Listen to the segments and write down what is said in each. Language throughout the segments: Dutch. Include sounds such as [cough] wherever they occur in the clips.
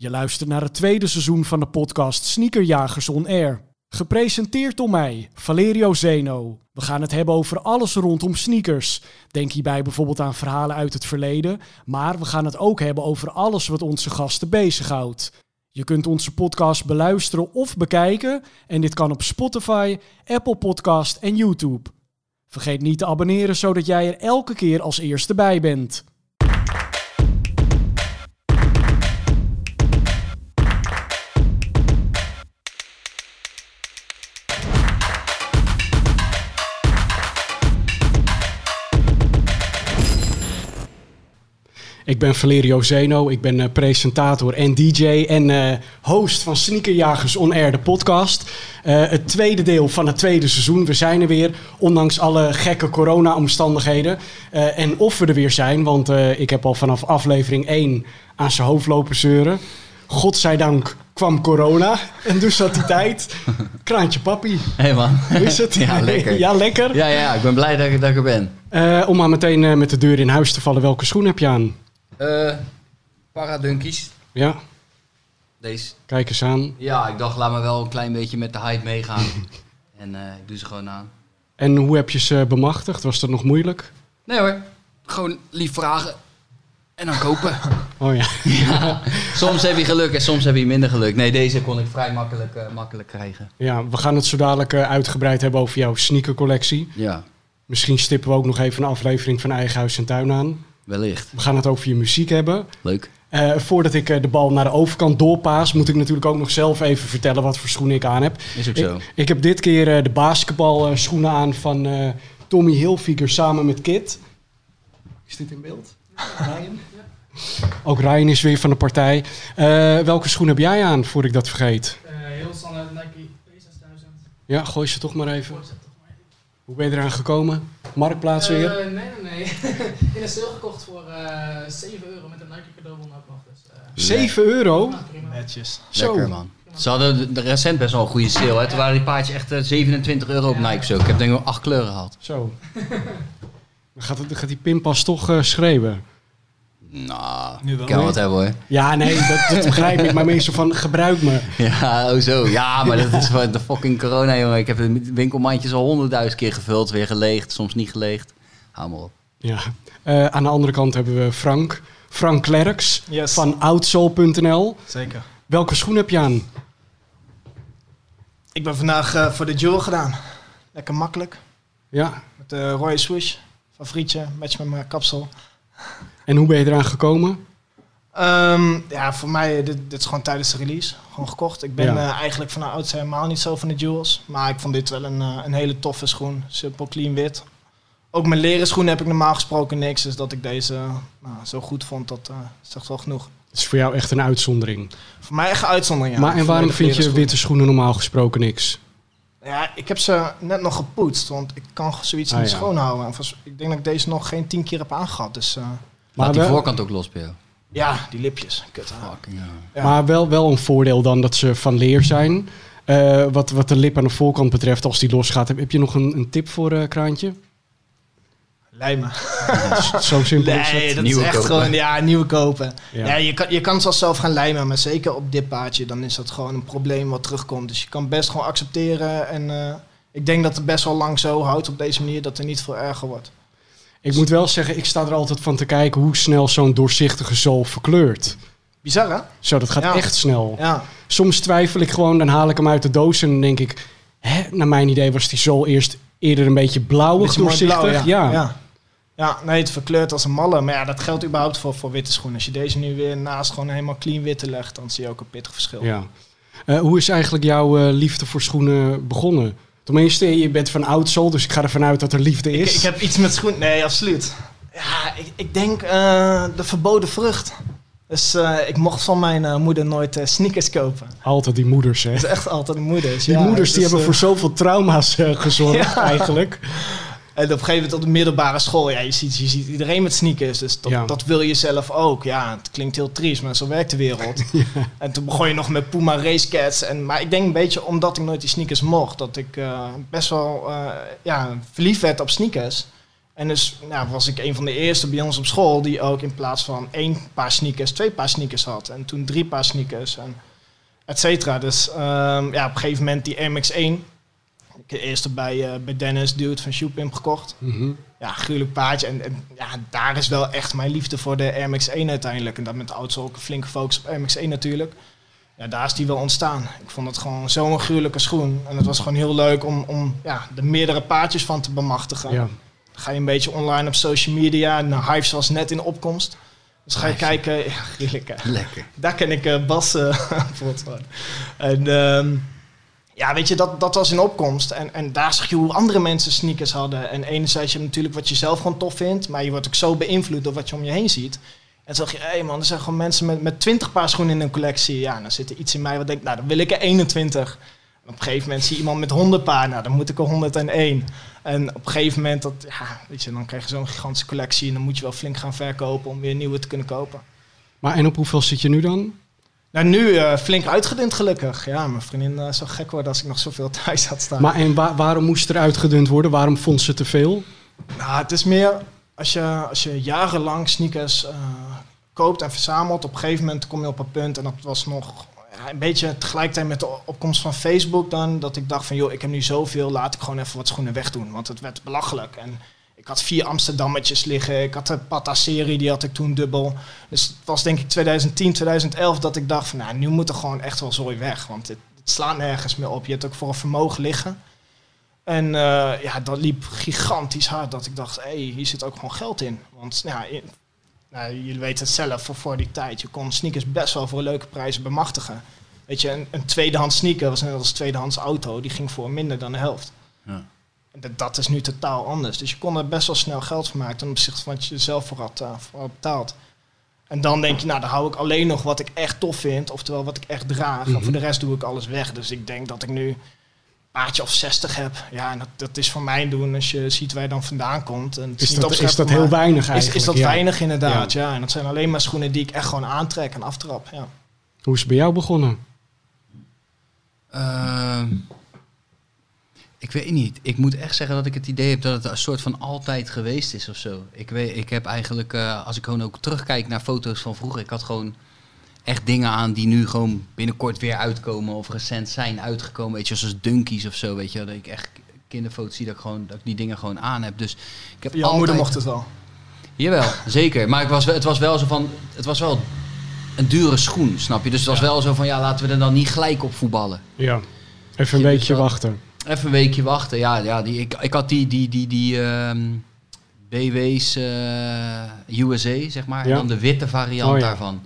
Je luistert naar het tweede seizoen van de podcast Sneakerjagers On Air. Gepresenteerd door mij, Valerio Zeno. We gaan het hebben over alles rondom sneakers. Denk hierbij bijvoorbeeld aan verhalen uit het verleden, maar we gaan het ook hebben over alles wat onze gasten bezighoudt. Je kunt onze podcast beluisteren of bekijken en dit kan op Spotify, Apple Podcast en YouTube. Vergeet niet te abonneren zodat jij er elke keer als eerste bij bent. Ik ben Valerio Zeno, ik ben eh, presentator en DJ en eh, host van Sneakerjagers On Air, de podcast. Eh, het tweede deel van het tweede seizoen. We zijn er weer, ondanks alle gekke corona-omstandigheden. En of we er weer zijn, want ik heb al vanaf aflevering 1 aan zijn hoofd lopen zeuren. Godzijdank kwam corona en dus zat die tijd. [laughs] Kraantje papi, Hé man. hoe is het? [laughs] Ja, lekker. ja, lekker. Ja, ja, ik ben blij dat ik, dat ik er ben. Om maar meteen met de deur in huis te vallen, welke schoen heb je aan? Eh Paradunkies. Ja, Deze. kijk eens aan. Ja, ik dacht laat me wel een klein beetje met de hype meegaan. [laughs] en eh, ik doe ze gewoon aan. En hoe heb je ze bemachtigd? Was dat nog moeilijk? Nee hoor, gewoon lief vragen. En dan kopen. [laughs] Oh ja. [laughs] ja. Soms heb je geluk en soms heb je minder geluk. Nee, deze kon ik vrij makkelijk, eh, makkelijk krijgen. Ja, we gaan het zo dadelijk eh, uitgebreid hebben over jouw sneakercollectie. Ja, Misschien stippen we ook nog even een aflevering van Eigen Huis en Tuin aan. Wellicht. We gaan het over je muziek hebben. Leuk. Eh, voordat ik eh, de bal naar de overkant doorpaas, moet ik natuurlijk ook nog zelf even vertellen wat voor schoenen ik aan heb. Is ook zo. Ik, ik heb dit keer eh, de basketbalschoenen aan van eh, Tommy Hilfiger samen met Kit. Is dit in beeld? Ryan? Ook Ryan is weer van de partij. Eh, welke schoen heb jij aan, voor ik dat vergeet? Eh, heel standaard Nike P6000. Ja, gooi ze toch maar even. Voorzet toch maar even. Hoe ben je eraan gekomen? Marktplaats weer? Eh, nee, nee, nee. [laughs] In een sale gekocht voor eh 7 euro met een Nike cadeaubon ook nog. Dus, eh, 7 euro? prima. Netjes. Zo. Lekker man. Ze hadden de, recent best wel een goede sale. Hè? Toen waren die paardjes echt eh, 27 euro op Nike zo. Ik heb denk ik wel acht kleuren gehad. Zo. [laughs] Dan gaat, het, gaat die pinpas toch eh, schreeuwen. Nou, ik kan wat hebben hoor. Ja, nee, dat, dat begrijp ik. Maar meestal van, gebruik me. [laughs] Ja, oh zo. Ja, maar dat is van de fucking corona, jongen. Ik heb de winkelmandjes al honderdduizend keer gevuld. Weer geleegd, soms niet geleegd. Hou maar op. Ja. Eh, aan de andere kant hebben we Frank. Frank Klerks Yes. van outsole.nl. Zeker. Welke schoen heb je aan? Ik ben vandaag eh, voor de Jewel gedaan. Lekker makkelijk. Ja. Met de rode swoosh. Favorietje. Match met mijn kapsel. En hoe ben je eraan gekomen? Ehm, ja, voor mij, dit, dit is gewoon tijdens de release. Gewoon gekocht. Ik ben Ja. eh, eigenlijk van ouds helemaal niet zo van de Jewels. Maar ik vond dit wel een, eh, een hele toffe schoen. Simpel, clean wit. Ook mijn leren schoenen heb ik normaal gesproken niks. Dus dat ik deze eh, nou, zo goed vond, dat eh zegt wel genoeg. Het is voor jou echt een uitzondering. Voor mij echt een uitzondering, ja. maar en waarom de vind je schoenen. witte schoenen normaal gesproken niks? Ja, ik heb ze net nog gepoetst, want ik kan zoiets Ah, niet ja. schoonhouden. En ik denk dat ik deze nog geen tien keer heb aangehad. Dus eh, Laat die wel- voorkant ook los bij jou. ja, die lipjes. Kut. ja. Ja. Maar wel, wel een voordeel dan dat ze van leer zijn. Eh, wat, wat de lip aan de voorkant betreft, als die losgaat. Heb, heb je nog een, een tip voor eh Kraantje? Lijmen. Zo simpel is Nee, het. dat Nieuwe is echt kopen. gewoon, ja, nieuwe kopen. Ja. Ja. je, kan, je kan zelf gaan lijmen, maar zeker op dit paardje, dan is dat gewoon een probleem wat terugkomt. Dus je kan best gewoon accepteren en eh, ik denk dat het best wel lang zo houdt op deze manier, dat er niet veel erger wordt. Ik moet wel zeggen, ik sta er altijd van te kijken hoe snel zo'n doorzichtige zool verkleurt. Bizar, hè? Zo, dat gaat Ja. echt snel. Ja. Soms twijfel ik gewoon, dan haal ik hem uit de doos en dan denk ik... Hè, naar mijn idee was die zool eerst eerder een beetje blauwig doorzichtig. blauw, ja. ja. Ja, nee, het verkleurt als een malle. Maar ja, dat geldt überhaupt voor, voor witte schoenen. Als je deze nu weer naast gewoon helemaal clean witte legt, dan zie je ook een pittig verschil. Ja. Eh, hoe is eigenlijk jouw eh, liefde voor schoenen begonnen? Tenminste, je bent van oudsol, dus ik ga ervan uit dat er liefde Ik, is. ik heb iets met schoenen. Nee, absoluut. Ja, ik, ik denk eh, de verboden vrucht. Dus eh, ik mocht van mijn eh, moeder nooit sneakers kopen. Altijd die moeders, hè? Dat is echt altijd de moeders. Die ja. moeders die Dus, hebben voor zoveel trauma's gezorgd, [laughs] Ja. eigenlijk. En op een gegeven moment op de middelbare school, ja, je ziet, je ziet iedereen met sneakers. Dus dat, Ja. dat wil je zelf ook. Ja, het klinkt heel triest, maar zo werkt de wereld. [laughs] En toen begon je nog met Puma Racecats. En, maar ik denk een beetje omdat ik nooit die sneakers mocht, dat ik eh, best wel eh, ja, verliefd werd op sneakers. En dus nou, was ik een van de eerste bij ons op school die ook in plaats van één paar sneakers, twee paar sneakers had. En toen drie paar sneakers en et cetera. Dus ehm, ja, op een gegeven moment die Air Max 1. Ik heb eerst bij, eh, bij Dennis, dude van Shoepimp gekocht. Mhm. Ja, gruwelijk paardje. En, en ja, daar is wel echt mijn liefde voor de Air Max 1 uiteindelijk. En dat met de oudsole ook een flinke focus op Air Max 1 natuurlijk. Ja, daar is die wel ontstaan. Ik vond het gewoon zo'n gruwelijke schoen. En het was gewoon heel leuk om, om ja, er meerdere paardjes van te bemachtigen. Ja. Ga je een beetje online op social media. Nou, Hives was net in opkomst. Dus ga je Hives. kijken. [laughs] Ja, gruwelijk. Lekker. Daar ken ik eh, Bas eh, [laughs] bijvoorbeeld van. En ehm, ja, weet je, dat, dat was in opkomst. En, en daar zag je hoe andere mensen sneakers hadden. En enerzijds je natuurlijk wat je zelf gewoon tof vindt. Maar je wordt ook zo beïnvloed door wat je om je heen ziet. En zag je, hé hey man, er zijn gewoon mensen met, met 20 paar schoenen in een collectie. Ja, dan zit er iets in mij wat denkt, nou, dan wil ik er 21. En op een gegeven moment zie je iemand met 100 paar. Nou, dan moet ik er 101. En op een gegeven moment, dat, ja, weet je, dan krijg je zo'n gigantische collectie. En dan moet je wel flink gaan verkopen om weer nieuwe te kunnen kopen. Maar en op hoeveel zit je nu dan? Nou, nu eh, flink uitgedund gelukkig. Ja, mijn vriendin eh, zou gek worden als ik nog zoveel [laughs] thuis had staan. Maar en wa- waarom moest er uitgedund worden? Waarom vond ze te veel? Nou, het is meer als je, als je jarenlang sneakers eh, koopt en verzamelt. Op een gegeven moment kom je op een punt en dat was nog ja, een beetje tegelijkertijd met de opkomst van Facebook dan. Dat ik dacht van joh, ik heb nu zoveel, laat ik gewoon even wat schoenen wegdoen. Want het werd belachelijk. En ik had vier Amsterdammetjes liggen. Ik had de Pata-serie, die had ik toen dubbel. Dus het was denk ik 2010, 2011 dat ik dacht van nou, nu moet er gewoon echt wel zooi weg. Want het, slaat nergens meer op. Je hebt ook voor een vermogen liggen. En eh, ja, dat liep gigantisch hard. Dat ik dacht, hé, hey, hier zit ook gewoon geld in. Want ja, nou, jullie weten het zelf, voor, voor die tijd. Je kon sneakers best wel voor leuke prijzen bemachtigen. Weet je, een, een tweedehands sneaker was net als een tweedehands auto. Die ging voor minder dan de helft. Ja. En dat, dat is nu totaal anders. Dus je kon er best wel snel geld van maken ten opzichte van wat je zelf voor had, eh, voor had betaald. En dan denk je, nou, dan hou ik alleen nog wat ik echt tof vind. Oftewel wat ik echt draag. En Mhm. voor de rest doe ik alles weg. Dus ik denk dat ik nu een paardje of 60 heb. Ja, en dat, dat is voor mij doen als je ziet waar je dan vandaan komt. En het Is niet dat, is dat heel weinig Is, eigenlijk? is dat ja. weinig inderdaad, ja. En dat zijn alleen maar schoenen die ik echt gewoon aantrek en aftrap, ja. Hoe is het bij jou begonnen? Ehm, ik weet niet. Ik moet echt zeggen dat ik het idee heb dat het een soort van altijd geweest is of zo. Ik, weet, ik heb eigenlijk, eh, als ik gewoon ook terugkijk naar foto's van vroeger, ik had gewoon echt dingen aan die nu gewoon binnenkort weer uitkomen of recent zijn uitgekomen. Weet je, zoals Dunkies of zo, weet je. wel, Dat ik echt kinderfoto's zie dat ik, gewoon, dat ik die dingen gewoon aan heb. Dus ik heb Jouw altijd... moeder mocht het wel. Jawel, [laughs] zeker. Maar ik was, het was wel zo van, het was wel een dure schoen, snap je? Dus het was wel zo van, ja, laten we er dan niet gelijk op voetballen. Ja. Even een Je weekje wel- wachten. Even een weekje wachten. Ja, ja die, ik, ik had die, die, die, die ehm, BW's eh, USA, zeg maar. Ja. En dan de witte variant Oh, ja. daarvan.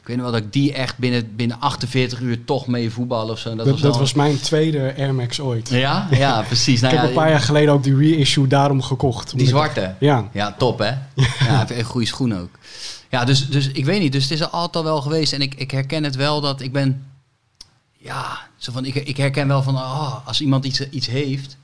Ik weet nog wel dat ik die echt binnen, binnen 48 uur toch mee voetballen of zo. Dat, Dat, was dat was mijn tweede Air Max ooit. Ja, ja, [laughs] precies. ik Nou, heb ja, een paar jaar geleden ook die reissue daarom gekocht. Die zwarte. Ja. Ja, top hè? [laughs] Ja, een goede schoen ook. Ja, dus, dus ik weet niet. Dus het is er altijd al wel geweest. En ik, ik herken het wel dat ik ben... Ja, zo van, ik, ik herken wel van... Oh, als iemand iets, iets heeft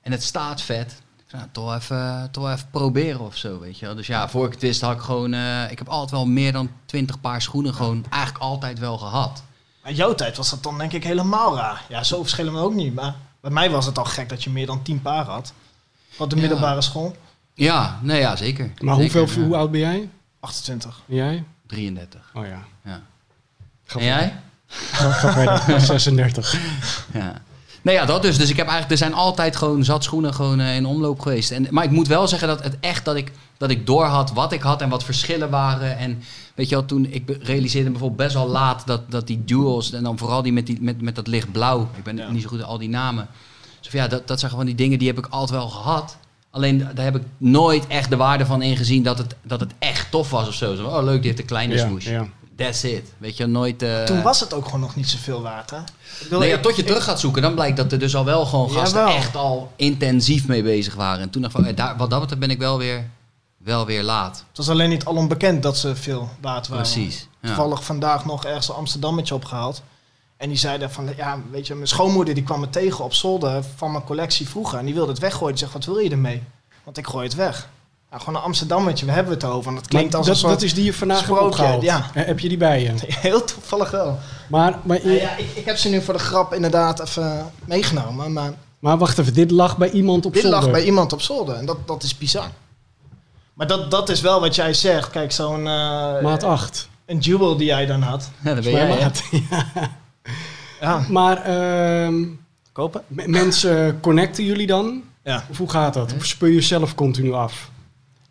en het staat vet... Nou, toch even, toch even proberen of zo, weet je wel. Dus ja, voor ik het wist had ik gewoon... eh, ik heb altijd wel meer dan 20 paar schoenen gewoon eigenlijk altijd wel gehad. Maar in jouw tijd was dat dan denk ik helemaal raar. Ja, zo verschillen we ook niet. Maar bij mij was het al gek dat je meer dan 10 paar had. Op de Ja. middelbare school. Ja, nee, ja, zeker. Maar Zeker, hoeveel, ja. hoe oud ben jij? 28. En jij? 33, Oh ja. ja. Ga En jij? Ga, ga verder. 36. Ja. Nou ja, dat dus. Dus ik heb eigenlijk, er zijn altijd gewoon zat schoenen gewoon eh, in omloop geweest. En, maar ik moet wel zeggen dat het echt dat ik, dat ik door had wat ik had en wat verschillen waren. En weet je wel, toen ik realiseerde bijvoorbeeld best wel laat dat, dat die duels, en dan vooral die met, die, met, met dat lichtblauw, ik ben Ja. niet zo goed in al die namen. Dus ja, dat, dat zijn gewoon die dingen die heb ik altijd wel gehad. Alleen daar heb ik nooit echt de waarde van ingezien dat het, dat het echt tof was of zo. zo oh leuk, dit een kleine Ja, ja. That's it. Weet je, nooit... eh, Toen was het ook gewoon nog niet zoveel bedoel, Nee, ja, tot je ik- terug gaat zoeken, dan blijkt dat er dus al wel gewoon gasten Jawel. echt al intensief mee bezig waren. En toen dacht ik van, eh, daar, wat dat betreft ben ik wel weer, wel weer laat. Het was alleen niet al onbekend dat ze veel waard waren. Precies. Ja. Toevallig vandaag nog ergens een Amsterdammetje opgehaald. En die zeiden van, ja, weet je, mijn schoonmoeder die kwam me tegen op zolder van mijn collectie vroeger. En die wilde het weggooien. Die zegt, wat wil je ermee? Want ik gooi het weg. Nou, gewoon een Amsterdammetje, we hebben het over. Dat klinkt als dat, een soort... dat is die je vandaag hebt ja. Heb je die bij je? [laughs] Heel toevallig wel. Maar, maar, Ja, ja, ik, ik heb ze nu voor de grap inderdaad even meegenomen. Maar maar wacht even, dit lag bij iemand op dit zolder. lag bij iemand op zolder. En dat, dat is bizar. Maar dat, dat is wel wat jij zegt. Kijk, zo'n eh, Maat 8. een jewel die jij dan had. Ja, dat ben jij, maat. [laughs] Ja. Ja, Maar ehm, kopen? mensen connecten jullie dan? Ja. Of hoe gaat dat? Of speur je zelf continu af?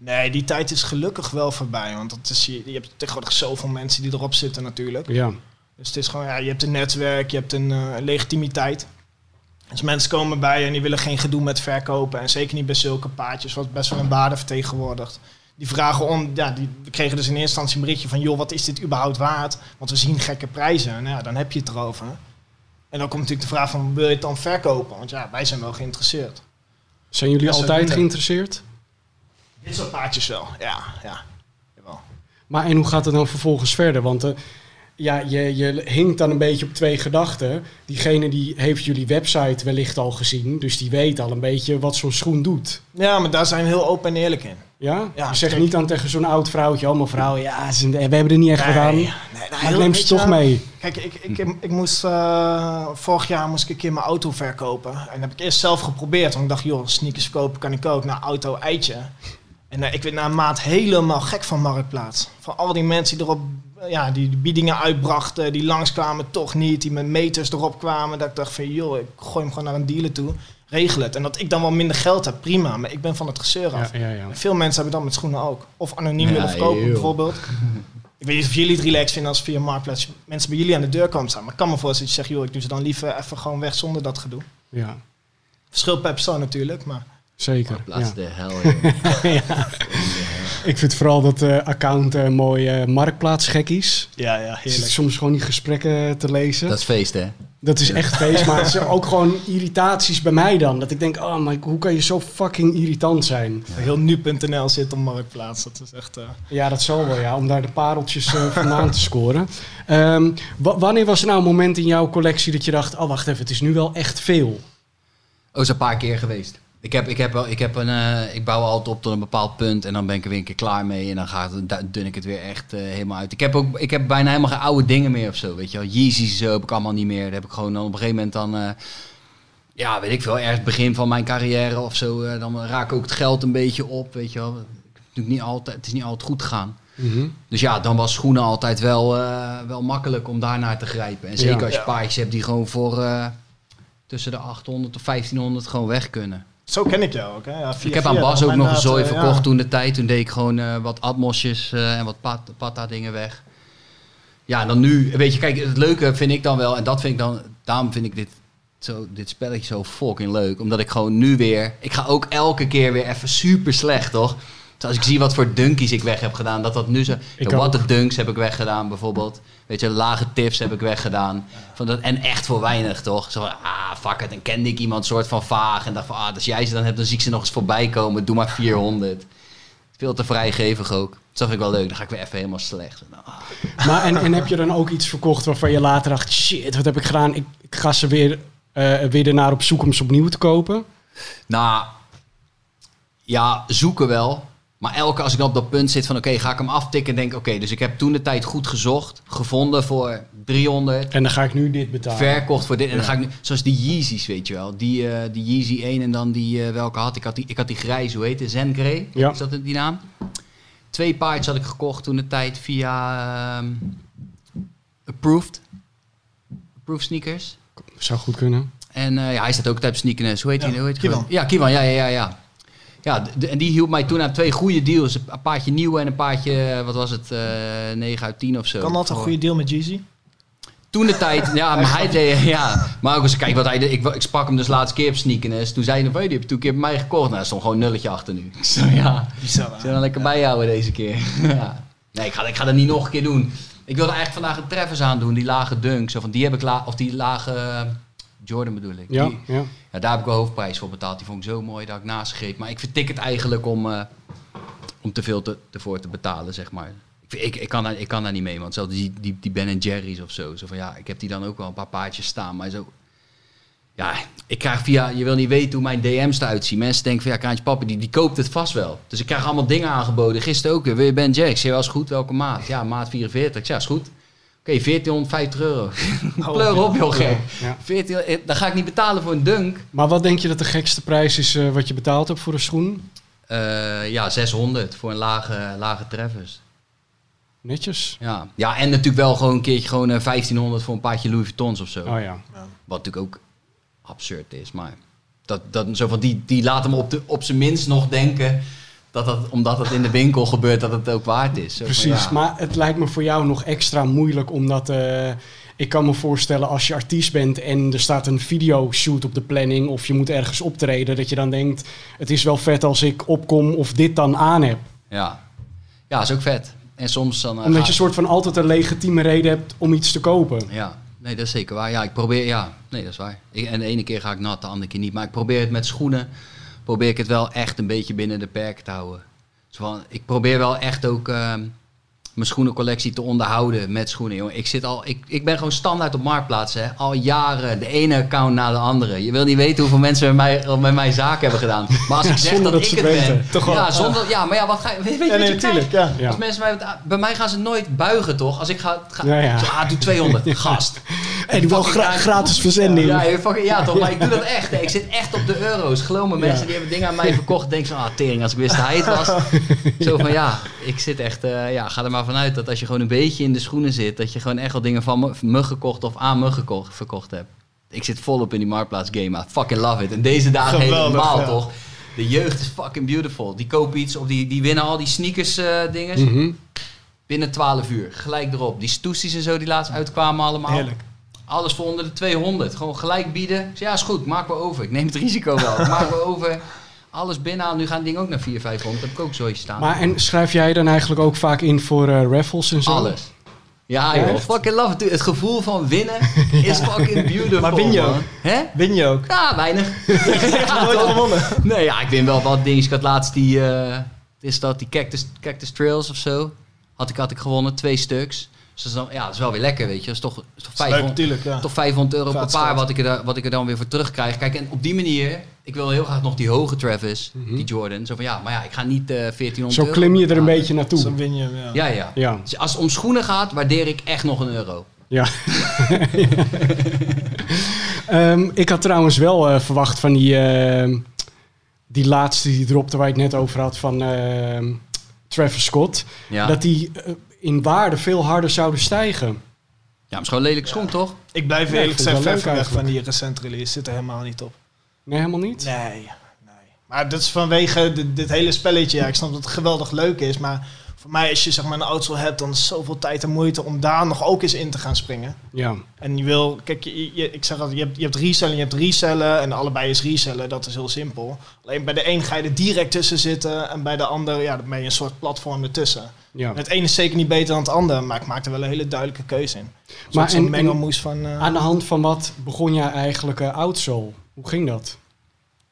Nee, die tijd is gelukkig wel voorbij. Want dat is, je, je hebt tegenwoordig zoveel mensen die erop zitten natuurlijk. Ja. Dus het is gewoon, ja, je hebt een netwerk, je hebt een eh, legitimiteit. Dus mensen komen bij je en die willen geen gedoe met verkopen. En zeker niet bij zulke paadjes, wat best wel een waarde vertegenwoordigt. Die vragen om, ja, die, we kregen dus in eerste instantie een berichtje van... joh, wat is dit überhaupt waard? Want we zien gekke prijzen. En ja, dan heb je het erover. En dan komt natuurlijk de vraag van, wil je het dan verkopen? Want ja, wij zijn wel geïnteresseerd. Zijn jullie altijd geïnteresseerd? Dit soort paadjes wel, ja, ja. Jawel. Maar en hoe gaat het dan vervolgens verder? Want eh, ja, je, je hinkt dan een beetje op twee gedachten. Diegene die heeft jullie website wellicht al gezien. Dus die weet al een beetje wat zo'n schoen doet. Ja, maar daar zijn we heel open en eerlijk in. Ja? Ja, kijk. niet dan tegen zo'n oud vrouwtje, oh mevrouw, ja, ze- we hebben er niet echt wat aan. nee, nee, Maar ik neem ze toch mee. Kijk, ik, ik, ik, ik moest, eh, vorig jaar moest ik een keer mijn auto verkopen. En dat heb ik eerst zelf geprobeerd. Want ik dacht, joh, sneakers verkopen kan ik ook. Nou, auto, eitje. En eh, ik werd na een maand helemaal gek van Marktplaats. Van al die mensen die erop, eh, ja, die de biedingen uitbrachten. Die langskwamen, toch niet. Die met meters erop kwamen. Dat ik dacht van, joh, ik gooi hem gewoon naar een dealer toe. Regel het. En dat ik dan wel minder geld heb, prima. Maar ik ben van het gezeur af. Ja, ja, ja. En Veel mensen hebben dat met schoenen ook. Of anoniem Ja, willen verkopen, joh. bijvoorbeeld. [laughs] Ik weet niet of jullie het relaxed vinden als via Marktplaats mensen bij jullie aan de deur komen staan. Maar ik kan me voorstellen dat je zegt, joh, ik doe ze dan liever even gewoon weg zonder dat gedoe. ja Verschil per persoon natuurlijk, maar... zeker. Plaats Ja. [laughs] de hel. Ik vind vooral dat eh, account eh, mooi eh marktplaatsgekkies. Ja, ja, zit soms gewoon die gesprekken te lezen. Dat is feest, hè? Dat is echt [laughs] feest, maar het zijn ook gewoon irritaties bij mij dan. Dat ik denk, oh, maar hoe kan je zo fucking irritant zijn? Heel nu.nl zit op Marktplaats, dat is echt... eh, Ja, dat zal wel, ja, om daar de pareltjes eh, vandaan te scoren. Ehm, wa- wanneer was er nou een moment in jouw collectie dat je dacht, oh, wacht even, het is nu wel echt veel? Oh, is een paar keer geweest. Ik, heb, ik, heb wel, ik, heb een, eh, ik bouw altijd op tot een bepaald punt en dan ben ik er weer een keer klaar mee. En dan gaat, het- dun ik het weer echt eh, helemaal uit. Ik heb, ook, ik heb bijna helemaal geen oude dingen meer of zo, weet je wel. Yeezys zo heb ik allemaal niet meer. Dat heb ik gewoon dan op een gegeven moment dan... eh, ja, weet ik veel, ergens begin van mijn carrière of zo. eh, dan raak ik ook het geld een beetje op, weet je wel. Natuurlijk niet altijd, het is niet altijd goed gegaan. Dus ja, dan was schoenen altijd wel, eh, wel makkelijk om daarnaar te grijpen. En zeker Ja. als je Ja. paardjes hebt die gewoon voor eh, tussen de 800 of 1500 gewoon weg kunnen. Zo ken ik jou ook, hè? Ja, via- ik heb aan Bas ook nog een zooi verkocht ja. toen de tijd. Toen deed ik gewoon eh, wat atmosjes eh, en wat pat, patta dingen weg. Ja, en dan nu, weet je, kijk, het leuke vind ik dan wel, en dat vind ik dan, daarom vind ik dit, zo, dit spelletje zo fucking leuk. Omdat ik gewoon nu weer, ik ga ook elke keer weer even super slecht, toch? Dus als ik zie wat voor dunkies ik weg heb gedaan, dat dat nu zo... Ik de dunks heb ik weggedaan bijvoorbeeld. Weet je, lage tips heb ik weggedaan. Van dat, en echt voor weinig, toch? Zo van, ah, fuck it. En kende ik iemand soort van vaag. En dacht van, ah, als jij ze dan hebt, dan zie ik ze nog eens voorbij komen. Doe maar 400. Veel te vrijgevig ook. Dat zag ik wel leuk. Dan ga ik weer even helemaal slecht. Nou, ah. Maar en, en heb je dan ook iets verkocht waarvan je later dacht, shit, wat heb ik gedaan? Ik, ik ga ze weer, eh weer ernaar op zoek om ze opnieuw te kopen. Nou, ja, zoeken wel. Maar elke als ik dan op dat punt zit van oké, ga ik hem aftikken, denk ik oké, dus ik heb toen de tijd goed gezocht, gevonden voor 300, En dan ga ik nu dit betalen. verkocht voor dit en dan ga ik nu, zoals die Yeezys, weet je wel, die, eh, die Yeezy 1 en dan die eh, welke had ik, had die, ik had die grijze, hoe heet het, Zen Grey, Ja. is dat die naam? Twee paardjes had ik gekocht toen de tijd via ehm, Approved, Approved sneakers. Zou goed kunnen. En eh, ja, hij staat ook op sneakers. Hoe heet Ja, hij? Hoe heet hij Kiwan. gewoon? Ja, Kiwan, ja, ja, ja. ja. Ja, en die hielp mij toen aan twee goede deals. Een paardje nieuwe en een paardje, eh, wat was het, eh 9 uit 10 of zo. Kan dat een goede deal met Jeezy? Toen de tijd, ja, [laughs] maar hij deed, ja. Maar ook eens, kijk wat hij deed. Ik, ik sprak hem dus laatst keer op sneakers. Toen zei hij, van, die heb je toen een keer bij mij gekocht. Nou, er stond gewoon een nulletje achter nu. Ik [laughs] zo, ja. Bizar, Ik dan lekker bijhouden deze keer. [laughs] ja. Nee, ik ga, ik ga dat niet nog een keer doen. Ik wilde eigenlijk vandaag een Travis aandoen, die lage dunk. Zo van, die heb ik la of die lage Jordan bedoel ik. Ja, Die- ja. ja, daar heb ik wel hoofdprijs voor betaald. Die vond ik zo mooi dat ik naast greep. Maar ik vertik het eigenlijk om, eh, om te veel te, ervoor te betalen, zeg maar. Ik, ik, ik, kan daar, ik kan daar niet mee, want zelfs die, die, die Ben Jerry's of zo. Zo van, ja, ik heb die dan ook wel een paar paardjes staan, maar zo... Ja, ik krijg via... Je wil niet weten hoe mijn DM's eruit zien. Mensen denken van, ja, Kraantje Papa, die, die koopt het vast wel. Dus ik krijg allemaal dingen aangeboden. Gisteren ook weer. Wil je Ben Jerry? Ik zeg, wel is goed. Welke maat? Ja, maat 44. Ik zeg, ja, is goed. Oké, 1450 euro. [laughs] Pleur op, joh, gek. Ja. 14, eh, dan ga ik niet betalen voor een dunk. Maar wat denk je dat de gekste prijs is eh, wat je betaald hebt voor een schoen? Eh, ja, 600 voor een lage, lage Travis. Netjes. Ja. ja, en natuurlijk wel gewoon een keertje gewoon eh, 1500 voor een paardje Louis Vuittons of zo. Oh ja. Wat natuurlijk ook absurd is. Maar dat, dat, zo van die, die laten me op, de, op zijn minst nog denken dat dat, omdat het in de winkel gebeurt, dat het ook waard is. Zo van, Precies, ja. maar het lijkt me voor jou nog extra moeilijk omdat eh, ik kan me voorstellen als je artiest bent en er staat een videoshoot op de planning of je moet ergens optreden, dat je dan denkt het is wel vet als ik opkom of dit dan aan heb. Ja. ja, is ook vet. En soms dan... eh, Omdat je soort van altijd een legitieme reden hebt om iets te kopen. Ja, nee, dat is zeker waar. Ja, ik probeer, ja, nee, dat is waar. Ik, en de ene keer ga ik nat, de andere keer niet. Maar ik probeer het met schoenen, probeer ik het wel echt een beetje binnen de perken te houden. Zo van, ik probeer wel echt ook ehm, mijn schoenencollectie te onderhouden met schoenen. Jongen. Ik, zit al, ik, ik ben gewoon standaard op Marktplaats, hè. al jaren, de ene account na de andere. Je wil niet weten hoeveel mensen met mij, met mij zaken hebben gedaan. Maar als ik [laughs] zeg dat, dat ik ze het ben. Toch wel, ja, zonder, ja, maar ja, wat ga je, weet, weet je Ja, wat nee, natuurlijk. Ja. Als mensen mij, bij mij gaan ze nooit buigen, toch? Als ik ga, ga. Zo, ah, doe 200, [laughs] gast. En die wil gra- gratis verzending. Ja, fucking- ja, toch? [laughs] Maar ik doe dat echt. hè. Ik zit echt op de euro's. Geloof me, mensen die hebben dingen aan mij verkocht. Denken zo, ah, tering, als ik wist dat hij het was. Zo van, ja, ik zit echt... eh, ja, ga er maar vanuit dat als je gewoon een beetje in de schoenen zit... dat je gewoon echt wel dingen van me, me gekocht of aan me gekocht, verkocht hebt. Ik zit volop in die marktplaats game. I fucking love it. En deze dagen Geweldig, helemaal, ja. toch? De jeugd is fucking beautiful. Die kopen iets of die, die winnen al die sneakers eh dinges. Mhm. Binnen 12 uur. Gelijk erop. Die stoesties en zo die laatst uitkwamen allemaal. Heerlijk. Alles voor onder de 200. Gewoon gelijk bieden. Zei, ja, is goed, maak we over. Ik neem het risico wel. Maak we [laughs] over. Alles binnenhalen. Nu gaan het ding ook naar 400, 500. Heb ik ook zoiets staan. Maar en schrijf jij dan eigenlijk ook vaak in voor eh, raffles en zo? Alles. Ja, joh. echt? Fucking love it. Het gevoel van winnen [laughs] is fucking beautiful. Maar win je ook? Hè? Win je ook? Ja, weinig. [laughs] Ja, Nooit gewonnen. Nee, ja, ik win wel wat dingen. Ik had laatst die, eh, is dat, die Cactus, Cactus Trails of zo. Had ik, had ik gewonnen, twee stuks. Dus dan, ja, dat is wel weer lekker, weet je. Dat is toch, dat is toch Leuk, 500, natuurlijk. Ja. toch 500 euro per paar wat ik, er, wat ik er dan weer voor terugkrijg. Kijk, en op die manier, ik wil heel graag nog die hoge Travis, die Jordan. Zo van, ja, maar ja, ik ga niet eh 1400 Zo euro klim je er een beetje naartoe. Zo win je ja. Ja, ja. Ja. Dus als het om schoenen gaat, waardeer ik echt nog een euro. Ja. [laughs] Ehm, ik had trouwens wel eh, verwacht van die, ehm, die laatste die dropte waar het net over had van ehm, Travis Scott. Ja, Dat die eh, in waarde veel harder zouden stijgen. ja maar het is gewoon een lelijk schoen, toch? Ik blijf Ja, ik eerlijk vind het gezegd wel ver leuk van weg eigenlijk. van die recente release. Zit er helemaal niet op. Nee, helemaal niet? Nee, nee. Maar dat is vanwege dit, dit hele spelletje. Ja, ik snap dat het geweldig leuk is. Maar voor mij, als je zeg maar een auto hebt, dan is zoveel tijd en moeite om daar nog ook eens in te gaan springen. Ja. En je wil, kijk, je, je- ik zeg altijd, je hebt, je hebt resellen, je hebt resellen en allebei is resellen, dat is heel simpel. Alleen bij de een ga je er direct tussen zitten en bij de ander, ja, dan ben je een soort platform ertussen. ja. Het ene is zeker niet beter dan het andere, maar ik maak er wel een hele duidelijke keuze in. Maar Maar en- mengelmoes van, eh, Aan de hand van wat begon jij eigenlijk eh outsole? Hoe ging dat?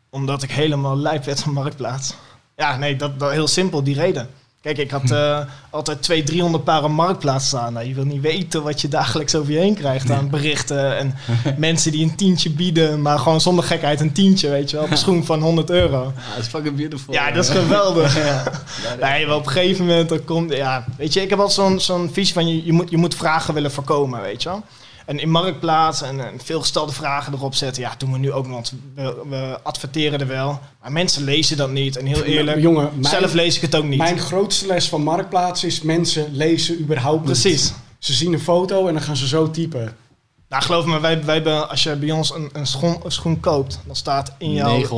omdat ik helemaal lijp werd van Marktplaats. Ja, nee, dat, dat heel simpel, die reden. Kijk, ik had eh, altijd 200, 300 paar op Marktplaats staan. Nou, je wil niet weten wat je dagelijks over je heen krijgt aan berichten. En [laughs] mensen die een tientje bieden, maar gewoon zonder gekheid een tientje, weet je wel. Op een schoen van 100 euro. Ja, dat is fucking beautiful. Ja, dat is geweldig. [laughs] Ja. [laughs] Nee, maar op een gegeven moment, dan komt, ja, weet je, ik heb altijd zo'n zo'n visie van je, je, moet, je moet vragen willen voorkomen, weet je wel. En in Marktplaats en, en veel gestelde vragen erop zetten, ja, doen we nu ook nog, want we, we adverteren er wel. Maar mensen lezen dat niet. En heel eerlijk, Jongen, mijn, zelf lees ik het ook niet. mijn grootste les van Marktplaats is mensen lezen überhaupt niet. Precies. Ze zien een foto en dan gaan ze zo typen. Nou, geloof me, wij, wij hebben, als je bij ons een, een, schoen, een schoen koopt, dan staat in jouw... 999.000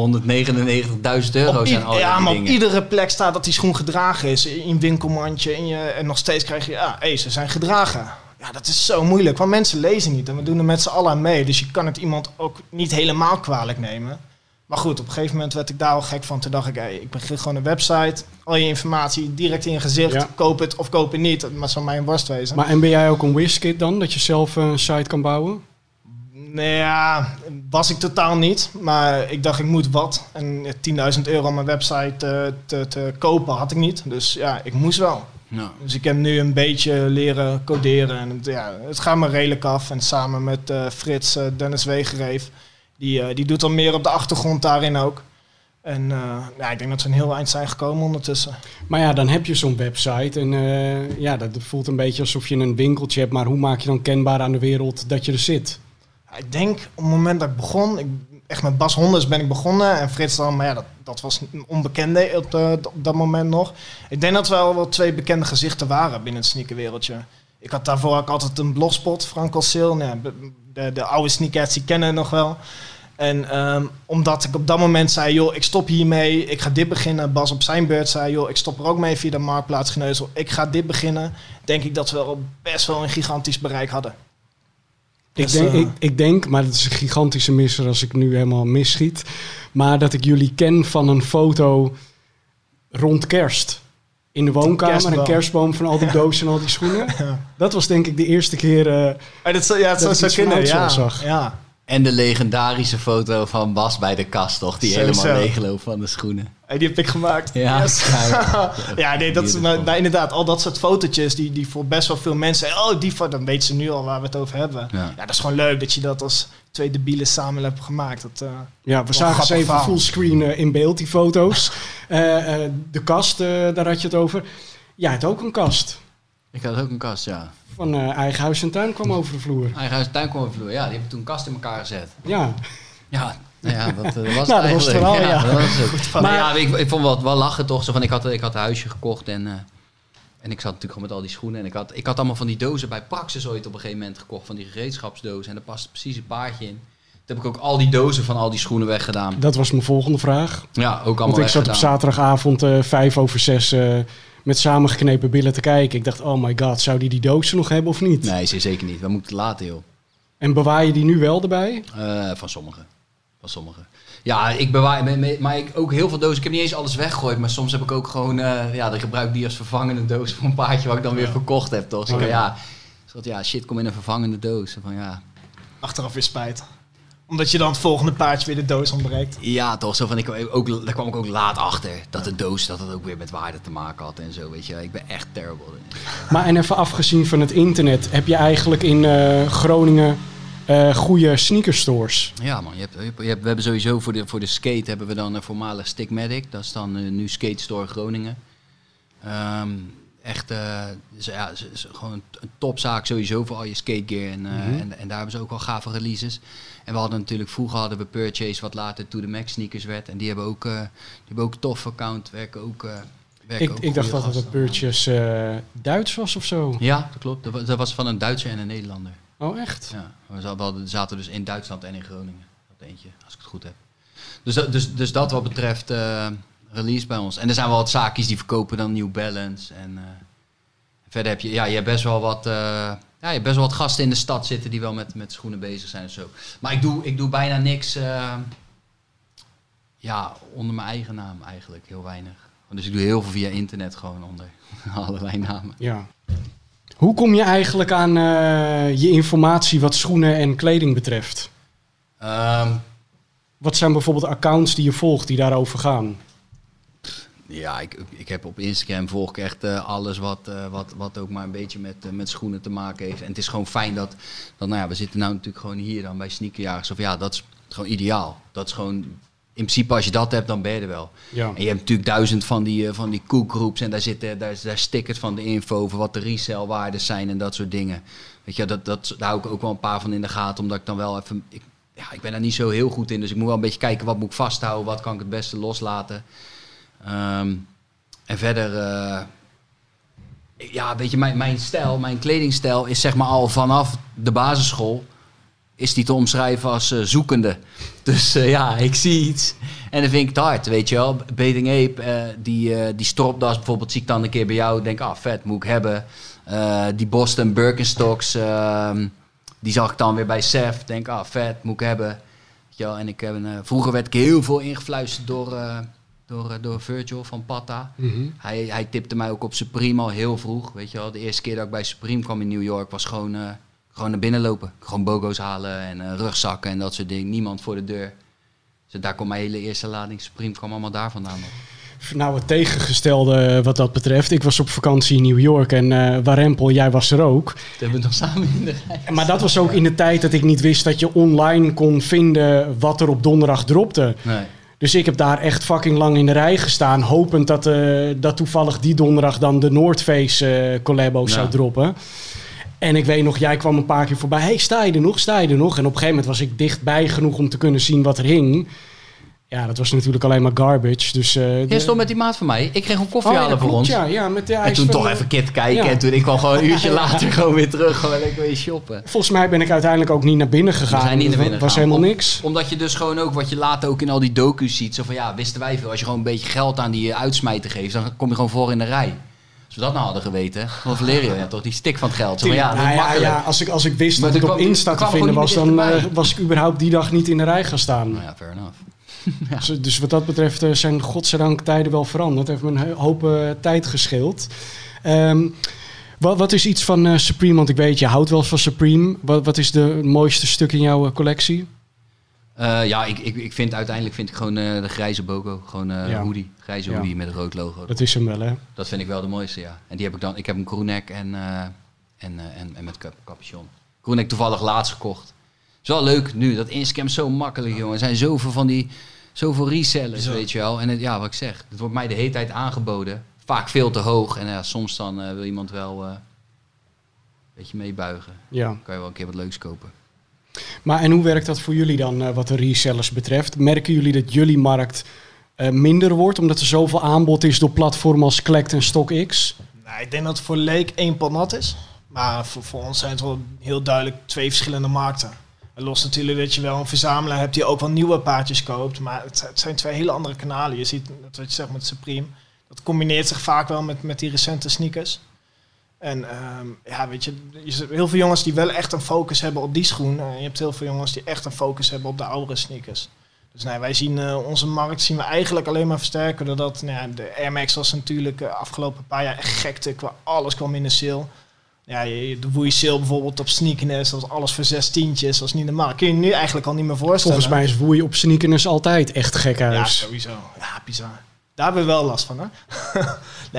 euro zijn al ja, die maar op iedere plek staat dat die schoen gedragen is. In winkelmandje. In je, en nog steeds krijg je, ja, hé, ze zijn gedragen. Ja, dat is zo moeilijk, want mensen lezen niet. En we doen er met z'n allen aan mee. Dus je kan het iemand ook niet helemaal kwalijk nemen. Maar goed, op een gegeven moment werd ik daar al gek van. Toen dacht ik, ik begin gewoon een website. Al je informatie direct in je gezicht. Ja. Koop het of koop het niet. Maar zou mij een worst wezen. Maar en ben jij ook een WizKid dan? Dat je zelf eh, een site kan bouwen? Nee, ja, was ik totaal niet. Maar ik dacht, ik moet wat. En eh, 10.000 euro aan mijn website eh, te, te kopen had ik niet. Dus ja, ik moest wel. Ja. Dus ik heb nu een beetje leren coderen. En het, ja, het gaat me redelijk af. En samen met eh, Frits, eh, Dennis Wegereef, die, eh, die doet al meer op de achtergrond daarin ook. En eh, ja, ik denk dat we een heel eind zijn gekomen ondertussen. Maar ja, dan heb je zo'n website en eh, ja, dat voelt een beetje alsof je een winkeltje hebt. Maar hoe maak je dan kenbaar aan de wereld dat je er zit? Ik denk op het moment dat ik begon, ik, echt met Bas Honders ben ik begonnen. En Frits dan, maar ja, dat, dat was een onbekende op, de- op dat moment nog. Ik denk dat we wel, wel twee bekende gezichten waren binnen het sneakerwereldje. Ik had daarvoor ook altijd een blogspot, Frank Alsil. Nou, de, de oude sneakers, die kennen nog wel. En ehm, omdat ik op dat moment zei, joh, ik stop hiermee, ik ga dit beginnen. Bas op zijn beurt zei, joh, ik stop er ook mee via de Marktplaats Geneuzel. Ik ga dit beginnen. Denk ik dat we wel best wel een gigantisch bereik hadden. Ik Dus, denk, eh, ik, ik denk, maar dat is een gigantische misser als ik nu helemaal misschiet. Maar dat ik jullie ken van een foto rond kerst. In de woonkamer, Kerstboom. een kerstboom van al die dozen en al die schoenen. [laughs] Ja. Dat was denk ik de eerste keer... eh, Ah, dat, ja, het Dat ik zo ja. Oudsel zag. ja. En de legendarische foto van Bas bij de kast, toch? Die helemaal Sowieso. leegloopt van de schoenen. Die heb ik gemaakt. Ja, Yes. [laughs] ja. ja, nee, dat is maar, maar inderdaad, al dat soort fotootjes die, die voor best wel veel mensen, oh, die foto, dan weten ze nu al waar we het over hebben. Ja. Ja. dat is gewoon leuk dat je dat als twee debielen samen hebt gemaakt. Dat, eh, ja, we zagen ze even fullscreen eh, in beeld, die foto's. [laughs] Eh, eh, de kast, eh, daar had je het over. Jij had ook een kast. Ik had ook een kast, ja. Van eh, eigen huis en tuin kwam over de vloer. Eigen huis en tuin kwam over de vloer. Ja, die hebben toen kast in elkaar gezet. Ja, Ja, nou ja, dat, was [laughs] Nou, het dat was het eigenlijk. ja. dat was het. van- Maar ja, ik, ik vond wel, wel lachen toch. Zo van, ik, had, ik had een huisje gekocht en, eh, en ik zat natuurlijk gewoon met al die schoenen. En ik had, ik had allemaal van die dozen bij Praxis ooit op een gegeven moment gekocht. Van die gereedschapsdozen. En daar past precies een paardje in. Toen heb ik ook al die dozen van al die schoenen weggedaan. dat was mijn volgende vraag. Ja, ook allemaal Want ik zat op zaterdagavond eh, vijf over zes met samengeknepen billen te kijken. Ik dacht, oh my god, zou die die dozen nog hebben of niet? Nee, ze- zeker niet. We moeten het laten, joh. En bewaar je die nu wel erbij? Eh, van sommigen. Van sommigen. Ja, ik bewaar, maar ik ook heel veel dozen. Ik heb niet eens alles weggegooid, maar soms heb ik ook gewoon, eh, ja, dan gebruik ik die als vervangende doos voor een paardje wat ik dan weer verkocht heb, toch? Dus ik, Oh, ja. ja, soort, ja, shit, kom in een vervangende doos. Van, ja. achteraf weer spijt. Omdat je dan het volgende paardje weer de doos ontbreekt. ja, toch? Zo van, ik, ook, daar kwam ik ook laat achter dat de doos dat het ook weer met waarde te maken had en zo, weet je. Ik ben echt terrible. Maar en even afgezien van het internet, heb je eigenlijk in eh, Groningen eh goede sneakerstores? Ja man, je hebt, je hebt, je hebt- we hebben sowieso voor de, voor de skate hebben we dan een voormalig Stickmatic. Dat is dan eh, nu Skate Store Groningen. Ehm, echt, eh, dus ja, is gewoon een, topzaak sowieso voor al je skategear. En, eh, Mhm. en, en daar hebben ze ook wel gave releases. En we hadden natuurlijk, vroeger hadden we Purchase, wat later To The Max sneakers werd. En die hebben ook, eh, die hebben ook tof account, werken ook... eh, werken Ik, ook ik dacht dat het Purchase eh, Duits was of zo. Ja, dat klopt. Dat was, dat was van een Duitser en een Nederlander. Oh, echt? Ja, we hadden- zaten dus in Duitsland en in Groningen. Dat eentje, als ik het goed heb. Dus dat, dus, dus dat wat betreft release bij ons. En er zijn wel wat zaakjes die verkopen dan New Balance. En verder heb je, ja, je hebt best wel wat, ja, je hebt best wel wat gasten in de stad zitten die wel met, met schoenen bezig zijn en zo. Maar ik doe, ik doe bijna niks, eh, ja, onder mijn eigen naam eigenlijk, heel weinig. Dus ik doe heel veel via internet gewoon onder [laughs] allerlei namen. Ja. Hoe kom je eigenlijk aan eh, je informatie wat schoenen en kleding betreft? Ehm, Wat zijn bijvoorbeeld accounts die je volgt die daarover gaan? Ja, ik, ik heb op Instagram volg ik echt eh, alles wat, eh, wat, wat ook maar een beetje met, eh, met schoenen te maken heeft. En het is gewoon fijn dat, dat nou ja, we zitten nou natuurlijk gewoon hier dan bij Sneakerjagers. Of ja, dat is gewoon ideaal. Dat is gewoon, in principe als je dat hebt, dan ben je er wel. Ja. En je hebt natuurlijk duizend van die, van die koekgroeps en daar zitten daar, daar stickers van de info over wat de resellwaarden zijn en dat soort dingen. Weet je, dat, dat, daar hou ik ook wel een paar van in de gaten, omdat ik dan wel even... Ik, ja, ik ben daar niet zo heel goed in, dus ik moet wel een beetje kijken wat moet ik vasthouden, wat kan ik het beste loslaten. Ehm, en verder, eh, ja, weet je, mijn, mijn stijl, mijn kledingstijl is zeg maar al vanaf de basisschool, is die te omschrijven als eh, zoekende. [laughs] Dus eh, ja, ik zie iets en dan vind ik het hard, weet je wel. Bathing Ape, die, die stropdas bijvoorbeeld, zie ik dan een keer bij jou, denk ah, vet, moet ik hebben. Die Boston Birkenstocks, ehm, die zag ik dan weer bij Seth, denk ah, vet, moet ik hebben. Weet je wel, en ik heb vroeger werd ik heel veel ingefluisterd door, door, eh, door Virgil van Patta. Mhm. Hij, hij tipte mij ook op Supreme al heel vroeg. Weet je wel, de eerste keer dat ik bij Supreme kwam in New York was gewoon, eh, gewoon naar binnen lopen. Gewoon bogo's halen en eh, rugzakken en dat soort dingen. Niemand voor de deur. Dus daar kwam mijn hele eerste lading Supreme kwam allemaal daar vandaan nog. Nou, het tegengestelde wat dat betreft. Ik was op vakantie in New York en eh Warempel, jij was er ook. Dat hebben we nog samen in de rij. Maar dat was ook in de tijd dat ik niet wist dat je online kon vinden wat er op donderdag dropte. Nee. Dus ik heb daar echt fucking lang in de rij gestaan, hopend dat, eh, dat toevallig die donderdag dan de Noordface collabo zou droppen. En ik weet nog, jij kwam een paar keer voorbij. Hey, sta je er nog? Sta je er nog? En op een gegeven moment was ik dichtbij genoeg om te kunnen zien wat er hing. Ja, dat was natuurlijk alleen maar garbage. Dus, Je de- stond met die maat van mij. Ik kreeg een koffie Oh, ja, halen voor klopt, ons. Ja, ja, met de En toen van toch even kit kijken. Ja. En toen ik kwam gewoon een [laughs] uurtje later gewoon weer terug. Gewoon lekker weer shoppen. Volgens mij ben ik uiteindelijk ook niet naar binnen gegaan. We zijn niet naar Het binnen was helemaal Om- niks. Omdat je dus gewoon ook, wat je later ook in al die docu's ziet. Zo van ja, wisten wij veel. Als je gewoon een beetje geld aan die eh, uitsmijter geeft. Dan kom je gewoon voor in de rij. Als we dat nou hadden geweten. Van Valerio, ja toch, die stik van het geld. Zo van, ja, Nou ja, ja, als, ik, als ik wist Maar dat er op Insta te vinden was, dan eh, was ik überhaupt die dag niet in de rij gaan staan. Nou ja, fair enough. [laughs] Dus, dus wat dat betreft eh, zijn godzijdank tijden wel veranderd. Heeft me een hoop eh, tijd gescheeld. Ehm, wat, wat is iets van eh, Supreme? Want ik weet, je houdt wel van Supreme. Wat, wat is de mooiste stuk in jouw collectie? Ja, ik, ik, ik vind uiteindelijk vind ik gewoon de grijze Bogo. Gewoon Ja. hoodie. Grijze Ja. hoodie met een rood logo. Dat is hem wel, hè? Dat vind ik wel de mooiste, ja. En die heb ik dan. Ik heb een crewneck en, en, en, en met cap- capuchon. Crewneck toevallig laatst gekocht. Is wel leuk nu. Dat Inscam is zo makkelijk, jongen. Er zijn zoveel van die. Zoveel resellers, Zo. weet je wel. En het, ja, wat ik zeg. Het wordt mij de hele tijd aangeboden. Vaak veel te hoog. En ja, soms dan eh, wil iemand wel eh, een beetje meebuigen. Ja. Dan kan je wel een keer wat leuks kopen. Maar en hoe werkt dat voor jullie dan, eh, wat de resellers betreft? Merken jullie dat jullie markt eh, minder wordt, omdat er zoveel aanbod is door platformen als Collect en StockX? Nou, ik denk dat het voor Leek één pot nat is. Maar voor, voor ons zijn het wel heel duidelijk twee verschillende markten. Los natuurlijk dat je wel een verzamelaar hebt die ook wel nieuwe paardjes koopt. Maar het, zijn twee hele andere kanalen. Je ziet, dat wat je zegt met Supreme, dat combineert zich vaak wel met, met die recente sneakers. En ehm, ja, weet je, je heel veel jongens die wel echt een focus hebben op die schoen. En je hebt heel veel jongens die echt een focus hebben op de oudere sneakers. Dus nee, wij zien eh, onze markt zien we eigenlijk alleen maar versterken. Doordat nou ja, de Air Max was natuurlijk de afgelopen paar jaar echt gekte. Qua alles kwam in de sale. Ja, je- de sale bijvoorbeeld op sneakerness, dat was alles voor zes tientjes. Dat was niet normaal. Kun je nu eigenlijk al niet meer voorstellen. Volgens mij is woei op sneakers altijd echt gek Ja, sowieso. Ja, bizar. Daar hebben we wel last van, hè? [laughs]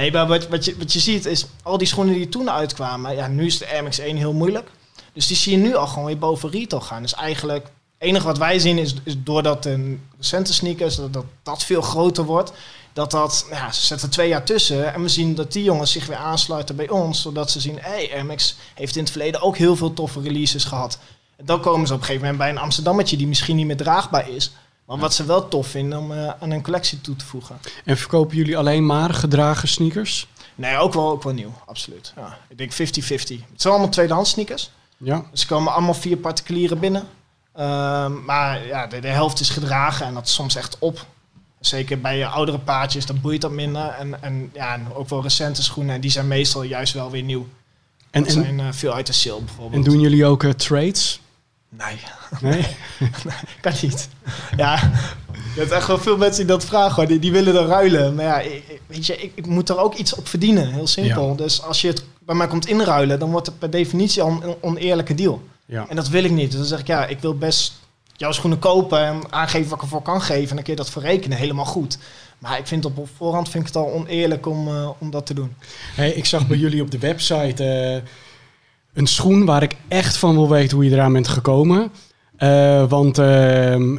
nee, maar wat, wat, je, wat je ziet is, al die schoenen die toen uitkwamen, ja, nu is de Air Max 1 heel moeilijk. Dus die zie je nu al gewoon weer boven retail gaan. Dus eigenlijk, het enige wat wij zien is, is doordat de recente sneakers, dat, dat dat veel groter wordt, dat dat, nou ja, ze zetten twee jaar tussen en we zien dat die jongens zich weer aansluiten bij ons, zodat ze zien, hé, hey, Max heeft in het verleden ook heel veel toffe releases gehad. En dan komen ze op een gegeven moment bij een Amsterdammetje die misschien niet meer draagbaar is, maar wat ze wel tof vinden om eh, aan een collectie toe te voegen. En verkopen jullie alleen maar gedragen sneakers? Nee, ook wel, ook wel nieuw, absoluut. Ja, ik denk 50-50. Het zijn allemaal tweedehands sneakers. Ja. Ze komen allemaal via particulieren binnen. Ehm, maar ja, de, de helft is gedragen en dat is soms echt op. Zeker bij je oudere paardjes, dan boeit dat minder. En, en, ja, en ook wel recente schoenen, en die zijn meestal juist wel weer nieuw. En, Dat en, zijn eh, veel uit de sale bijvoorbeeld. en doen jullie ook eh, trades? Nee, [laughs] [laughs] Nee? kan niet. Ja, je hebt echt wel veel mensen die dat vragen, hoor. Die, die willen er ruilen. Maar ja, ik, ik- weet je, ik, ik moet er ook iets op verdienen, heel simpel. Ja. Dus als je het bij mij komt inruilen, dan wordt het per definitie al een oneerlijke deal. Ja. En dat wil ik niet. Dus dan zeg ik, ja, ik wil best jouw schoenen kopen en aangeven wat ik ervoor kan geven. En dan kun je dat verrekenen, helemaal goed. Maar ik vind op voorhand vind ik het al oneerlijk om, eh, om dat te doen. Hey, ik zag bij jullie op de website eh, een schoen waar ik echt van wil weten hoe je eraan bent gekomen. Eh, want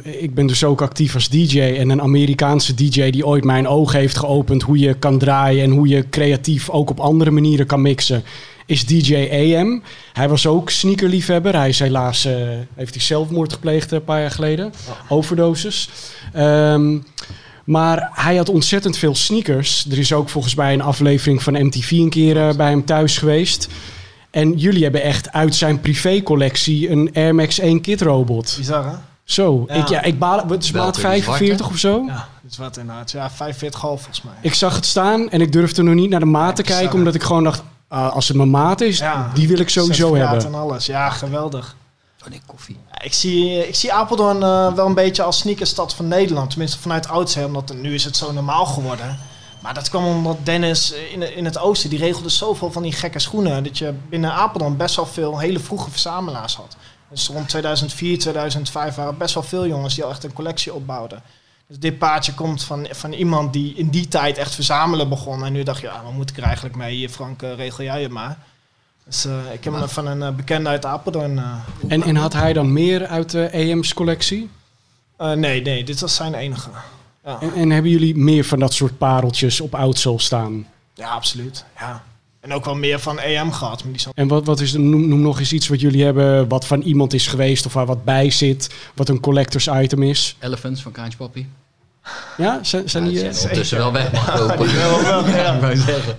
ik ben dus ook actief als DJ. En een Amerikaanse DJ die ooit mijn ogen heeft geopend hoe je kan draaien en hoe je creatief ook op andere manieren kan mixen, is DJ AM. Hij was ook sneakerliefhebber. Hij is helaas, eh, heeft hij zelfmoord gepleegd eh, een paar jaar geleden. Overdoses. Ehm, maar hij had ontzettend veel sneakers. Er is ook volgens mij een aflevering van MTV een keer eh, bij hem thuis geweest. En jullie hebben echt uit zijn privécollectie een Air Max 1 Kit robot. Bizar, hè? Zo, Ja. ik, ja, ik baal, wat is Welke, maat die 45 zwarte? of zo? Ja, dat is wat inderdaad. Ja, 45 volgens mij. Ik zag het staan en ik durfde nog niet naar de maat te kijken, omdat ik gewoon dacht, ah, als het mijn maat is, Ja. die wil ik sowieso hebben. en alles. Ja, geweldig. Nee, koffie. Ja, Ik zie, ik zie Apeldoorn eh, wel een beetje als sneakerstad van Nederland. Tenminste vanuit oudsher, omdat nu is het zo normaal geworden. Maar dat kwam omdat Dennis eh, in, in het oosten, die regelde zoveel van die gekke schoenen. Dat je binnen Apeldoorn best wel veel hele vroege verzamelaars had. Dus rond 2004, 2005 waren best wel veel jongens die al echt een collectie opbouwden. Dus dit paardje komt van, van iemand die in die tijd echt verzamelen begon. En nu dacht je, ja, wat moet ik er eigenlijk mee? Frank, eh, regel jij het maar. Dus eh, ik heb hem van een eh, bekende uit Apeldoorn. En, en had hij dan meer uit de AM's collectie? nee, nee, dit was zijn enige. Ja, En, en hebben jullie meer van dat soort pareltjes op oudsole staan? ja absoluut. Ja. En ook wel meer van EM gehad. Maar die zijn En wat, wat is, noem, noem nog eens iets wat jullie hebben, wat van iemand is geweest of waar wat bij zit, wat een collectors item is. Elephants van Kraantje Papi. Ja, zijn, zijn die... Ja, eh, zijn ondertussen wel weg mag lopen. ja.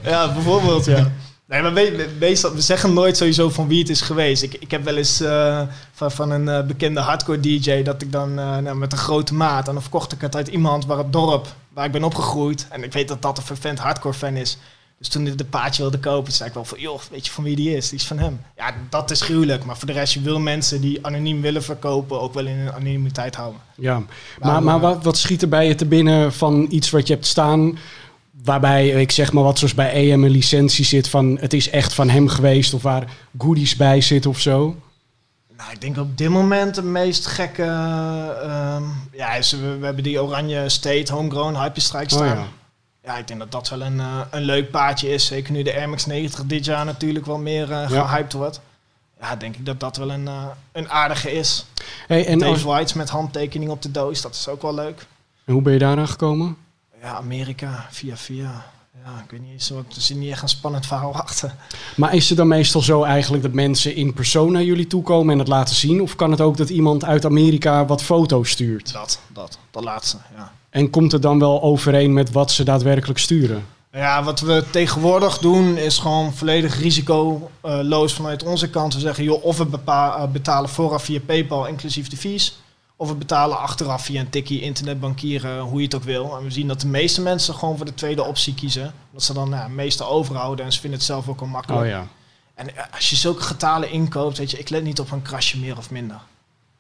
[laughs] Ja, bijvoorbeeld, ja. Nee, maar we, we- meestal, we zeggen nooit sowieso van wie het is geweest. Ik, ik heb wel eens eh, van, van een eh, bekende hardcore DJ dat ik dan eh, nou, met een grote maat... en dan verkocht ik het uit iemand waar het dorp waar ik ben opgegroeid... en ik weet dat dat een vervent hardcore fan is... Dus toen ik de paardje wilde kopen, zei ik wel van... joh, weet je van wie die is? Die is van hem. Ja, dat is gruwelijk. Maar voor de rest, je wil mensen die anoniem willen verkopen... ook wel in hun anonimiteit houden. Ja, maar, maar wat, wat schiet er bij je te binnen van iets wat je hebt staan, waarbij ik zeg maar wat zoals bij EM een licentie zit van het is echt van hem geweest of waar goodies bij zitten of zo? Nou, ik denk op dit moment de meest gekke... ehm, ja, we, we hebben die oranje state homegrown hype strike Oh staan. ja. Ja, ik denk dat dat wel een, eh, een leuk paardje is. Zeker nu de Air Max 90 dit jaar natuurlijk wel meer Ja. gehyped wordt. Ja, denk ik dat dat wel een, eh, een aardige is. Hey, en Dave als- Whites met handtekening op de doos, dat is ook wel leuk. en hoe ben je daaraan gekomen? Ja, Amerika, via via. Ja, ik weet niet eens, er zit niet echt een spannend verhaal [laughs] achter. Maar is het dan meestal zo eigenlijk dat mensen in persoon naar jullie toe komen en het laten zien? Of kan het ook dat iemand uit Amerika wat foto's stuurt? Dat, dat, dat laatste, ja. En komt het dan wel overeen met wat ze daadwerkelijk sturen? Ja, wat we tegenwoordig doen is gewoon volledig risicoloos vanuit onze kant. We zeggen, joh, of we eh, betalen vooraf via PayPal, inclusief de fees. Of we betalen achteraf via een tikkie, internetbankieren, hoe je het ook wil. En we zien dat de meeste mensen gewoon voor de tweede optie kiezen. Dat ze dan nou, het meeste overhouden en ze vinden het zelf ook al makkelijk. Oh ja. En eh, als je zulke getalen inkoopt, weet je, ik let niet op een krasje meer of minder.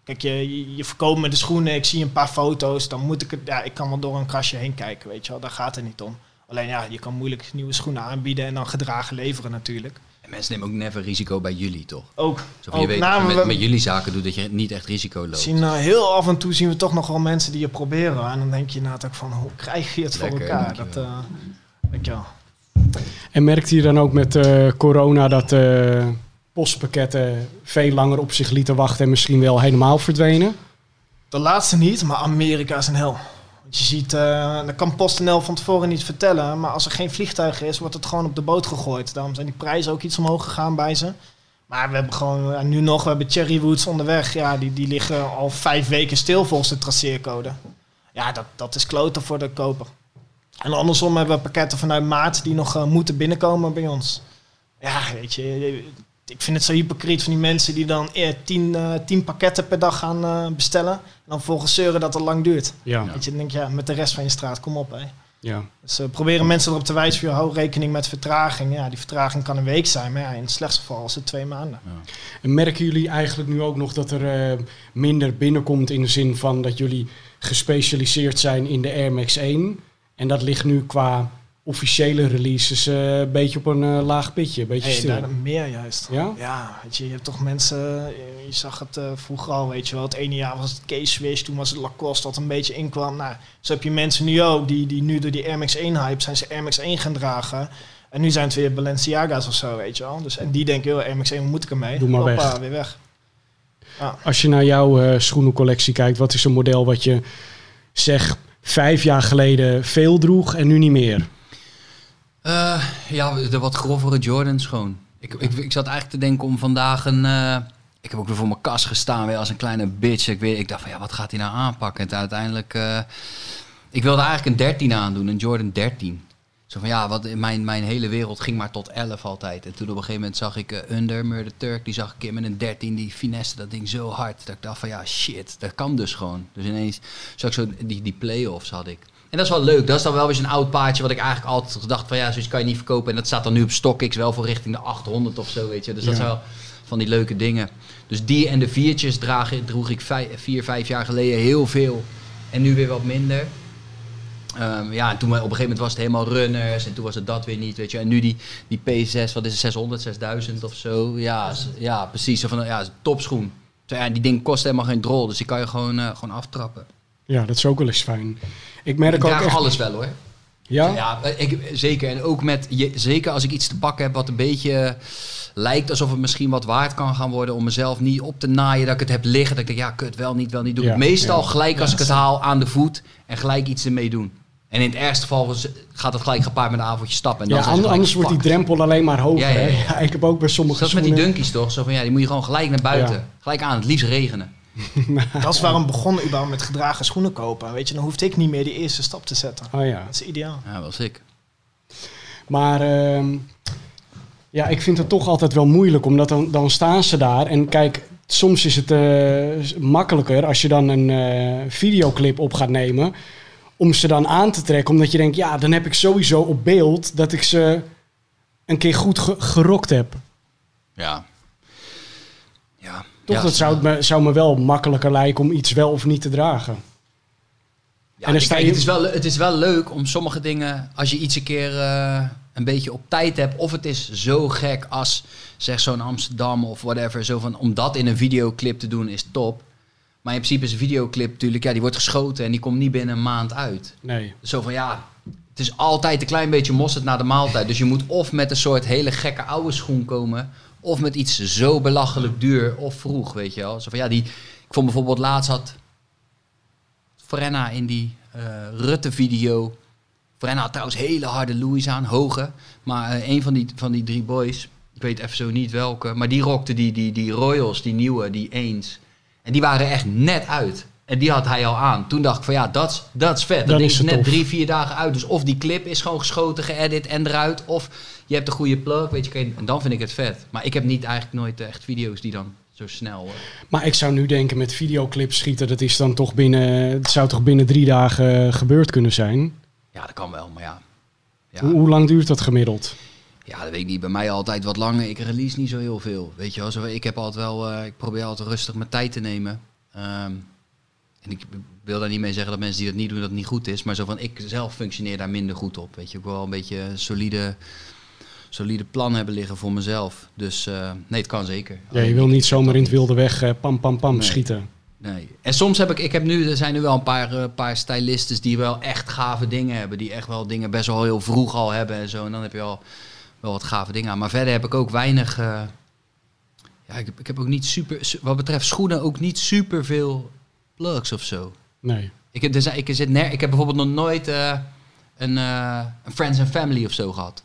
Kijk, je, je, je verkoopt me de schoenen, ik zie een paar foto's, dan moet ik het, ja, ik kan wel door een krasje heen kijken, weet je wel, daar gaat het niet om. Alleen ja, je kan moeilijk nieuwe schoenen aanbieden en dan gedragen leveren natuurlijk. En mensen nemen ook never risico bij jullie, toch? Ook, Zo van, je ook weet nou, dat je we- met, met jullie zaken doet dat je niet echt risico loopt. zien eh, heel af en toe zien we toch nog wel mensen die het proberen. En dan denk je inderdaad ook van, hoe krijg je het voor elkaar? Dat, dankjewel. eh weet je wel. En merkte je dan ook met eh, corona dat eh, postpakketten veel langer op zich lieten wachten en misschien wel helemaal verdwenen? De laatste niet, maar Amerika is een hel. Want je ziet, eh dat kan PostNL van tevoren niet vertellen, maar als er geen vliegtuig is, wordt het gewoon op de boot gegooid. Daarom zijn die prijzen ook iets omhoog gegaan bij ze. Maar we hebben gewoon, ja, nu nog, we hebben Cherrywoods onderweg. Ja, die, die liggen al vijf weken stil volgens de traceercode. Ja, dat, dat is kloten voor de koper. En andersom hebben we pakketten vanuit maart die nog eh, moeten binnenkomen bij ons. Ja, weet je, ik vind het zo hypocriet van die mensen die dan eh, tien, eh, tien pakketten per dag gaan eh, bestellen. En dan volgens zeuren dat het lang duurt. Ja, Weet je, dan denk je, ja, met de rest van je straat, kom op hè. ja. Dus eh, proberen mensen erop te wijzen, van, hou rekening met vertraging. Ja, die vertraging kan een week zijn, maar ja, in het slechtste geval is het twee maanden. En merken jullie eigenlijk nu ook nog dat er eh, minder binnenkomt in de zin van dat jullie gespecialiseerd zijn in de Air Max 1? En dat ligt nu qua officiële releases eh, een beetje op een eh, laag pitje, een beetje Hey, stil. meer juist. Ja? Ja, weet je, je hebt toch mensen, eh, je zag het vroeger al, weet je wel. Het ene jaar was het K-Swish, toen was het Lacoste dat een beetje inkwam. Nou, zo heb je mensen nu ook, die, die nu door die Air Max 1 hype zijn ze Air Max 1 gaan dragen. En nu zijn het weer Balenciaga's of zo, weet je wel. Dus, en die denken, joh, Air Max 1, wat moet ik ermee? Doe maar Hoppa, weg. weer weg. Als je naar jouw schoenencollectie kijkt, wat is een model wat je zeg vijf jaar geleden veel droeg en nu niet meer? Eh, ja, de wat grovere Jordans gewoon. Ik, ik, ik zat eigenlijk te denken om vandaag een... eh, ik heb ook weer voor mijn kast gestaan, weer als een kleine bitch. Ik, weet, ik dacht van, ja, wat gaat hij nou aanpakken? En uiteindelijk... eh, ik wilde eigenlijk een 13 aandoen, een Jordan 13. Zo van, ja, wat, mijn, mijn hele wereld ging maar tot 11 altijd. En toen op een gegeven moment zag ik Under, Murder Turk, die zag ik keer met een 13, die finesse dat ding zo hard. Dat ik dacht van, ja, shit, dat kan dus gewoon. Dus ineens zag ik zo, die, die play-offs had ik. En dat is wel leuk. Dat is dan wel weer zo'n oud paardje wat ik eigenlijk altijd gedacht van ja, zoiets kan je niet verkopen. En dat staat dan nu op StockX wel voor richting de 800 of zo, weet je. Dus dat Ja. zijn wel van die leuke dingen. Dus die en de viertjes draag, droeg ik vijf, vier, vijf jaar geleden heel veel. En nu weer wat minder. Ehm, ja, en toen op een gegeven moment was het helemaal runners en toen was het dat weer niet, weet je. En nu die, die P6, wat is het, 600, 6000 of zo. Ja, ja precies. Zo van, ja, topschoen. Ja, die ding kost helemaal geen drol, dus die kan je gewoon, eh, gewoon aftrappen. Ja, dat is ook wel eens fijn. Ik merk Ik ook echt... alles wel hoor. Ja? Ja, ik, zeker. En ook met, je, zeker als ik iets te pakken heb wat een beetje lijkt alsof het misschien wat waard kan gaan worden. Om mezelf niet op te naaien dat ik het heb liggen. Dat ik denk, ja, kut, wel niet, wel niet. Doe Ja, meestal ja. gelijk als ik het haal aan de voet en gelijk iets ermee doen. En in het ergste geval gaat het gelijk gepaard met een avondje stappen. En dan Ja, zijn ze an- gelijk anders wordt die drempel alleen maar hoger. Ja, ja, ja. hè? [laughs] Ja, ik heb ook bij sommige Dat is met die dunkies toch? Zo van, ja, die moet je gewoon gelijk naar buiten. Ja. Gelijk aan, het liefst regenen. [laughs] Dat is waarom begonnen überhaupt met gedragen schoenen kopen. Weet je, dan hoefde ik niet meer die eerste stap te zetten. Oh ja. Dat is ideaal. Ja, wel sick. Maar ehm, ja, ik vind het toch altijd wel moeilijk, omdat dan, dan staan ze daar. En kijk, soms is het eh, makkelijker als je dan een eh, videoclip op gaat nemen. Om ze dan aan te trekken, omdat je denkt, ja, dan heb ik sowieso op beeld dat ik ze een keer goed ge- gerokt heb. Ja. Toch, ja, dat zou me, zou me wel makkelijker lijken om iets wel of niet te dragen. Ja, En dan kijk, sta je- het, is wel, het is wel leuk om sommige dingen, als je iets een keer eh, een beetje op tijd hebt, of het is zo gek als zeg zo'n Amsterdam of whatever, zo van, om dat in een videoclip te doen is top. Maar in principe is een videoclip natuurlijk, ja, die wordt geschoten en die komt niet binnen een maand uit. Nee. Zo van ja, het is altijd een klein beetje mosterd na de maaltijd. Dus je moet of met een soort hele gekke oude schoen komen, of met iets zo belachelijk duur of vroeg, weet je wel. Zo van ja, die, ik vond bijvoorbeeld laatst had Frenna in die eh, Rutte-video. Frenna had trouwens hele harde Louis aan, hoge. Maar eh, een van die, van die drie boys, ik weet even zo niet welke, maar die rockte die, die, die Royals, die nieuwe, die eens. En die waren echt net uit. En die had hij al aan. Toen dacht ik van ja, dat is- vet. Dat ding is net tof. drie, vier dagen uit. Dus of die clip is gewoon geschoten, geëdit en eruit. Of je hebt een goede plug, weet je. En dan vind ik het vet. Maar ik heb niet eigenlijk nooit echt video's die dan zo snel... Maar ik zou nu denken met videoclips schieten, dat is dan toch binnen, het zou toch binnen drie dagen eh, gebeurd kunnen zijn. ja, dat kan wel, maar ja. ja. Hoe, hoe lang duurt dat gemiddeld? Ja, dat weet ik niet. Bij mij altijd wat langer. Ik release niet zo heel veel. Weet je wel, zo, ik heb altijd wel, eh, ik probeer altijd rustig mijn tijd te nemen. Ehm, en ik wil daar niet mee zeggen dat mensen die dat niet doen, dat het niet goed is. Maar zo van, ik zelf functioneer daar minder goed op. Weet je, ik wil wel een beetje een solide, solide plan hebben liggen voor mezelf. Dus eh, nee, het kan zeker. Ja, je wil niet zomaar in het wilde weg eh, pam pam pam Nee. schieten. Nee. En soms heb ik, ik heb nu, er zijn nu wel een paar, eh, paar stylistes die wel echt gave dingen hebben. Die echt wel dingen best wel heel vroeg al hebben en zo. En dan heb je al wel wat gave dingen aan. Maar verder heb ik ook weinig, ja, ik, heb- ik heb ook niet super, su- wat betreft schoenen ook niet super veel plugs of zo. Nee. Ik, heb- zijn, ik, zit ner, ik heb bijvoorbeeld nog nooit eh, een, eh, een Friends and Family of zo gehad.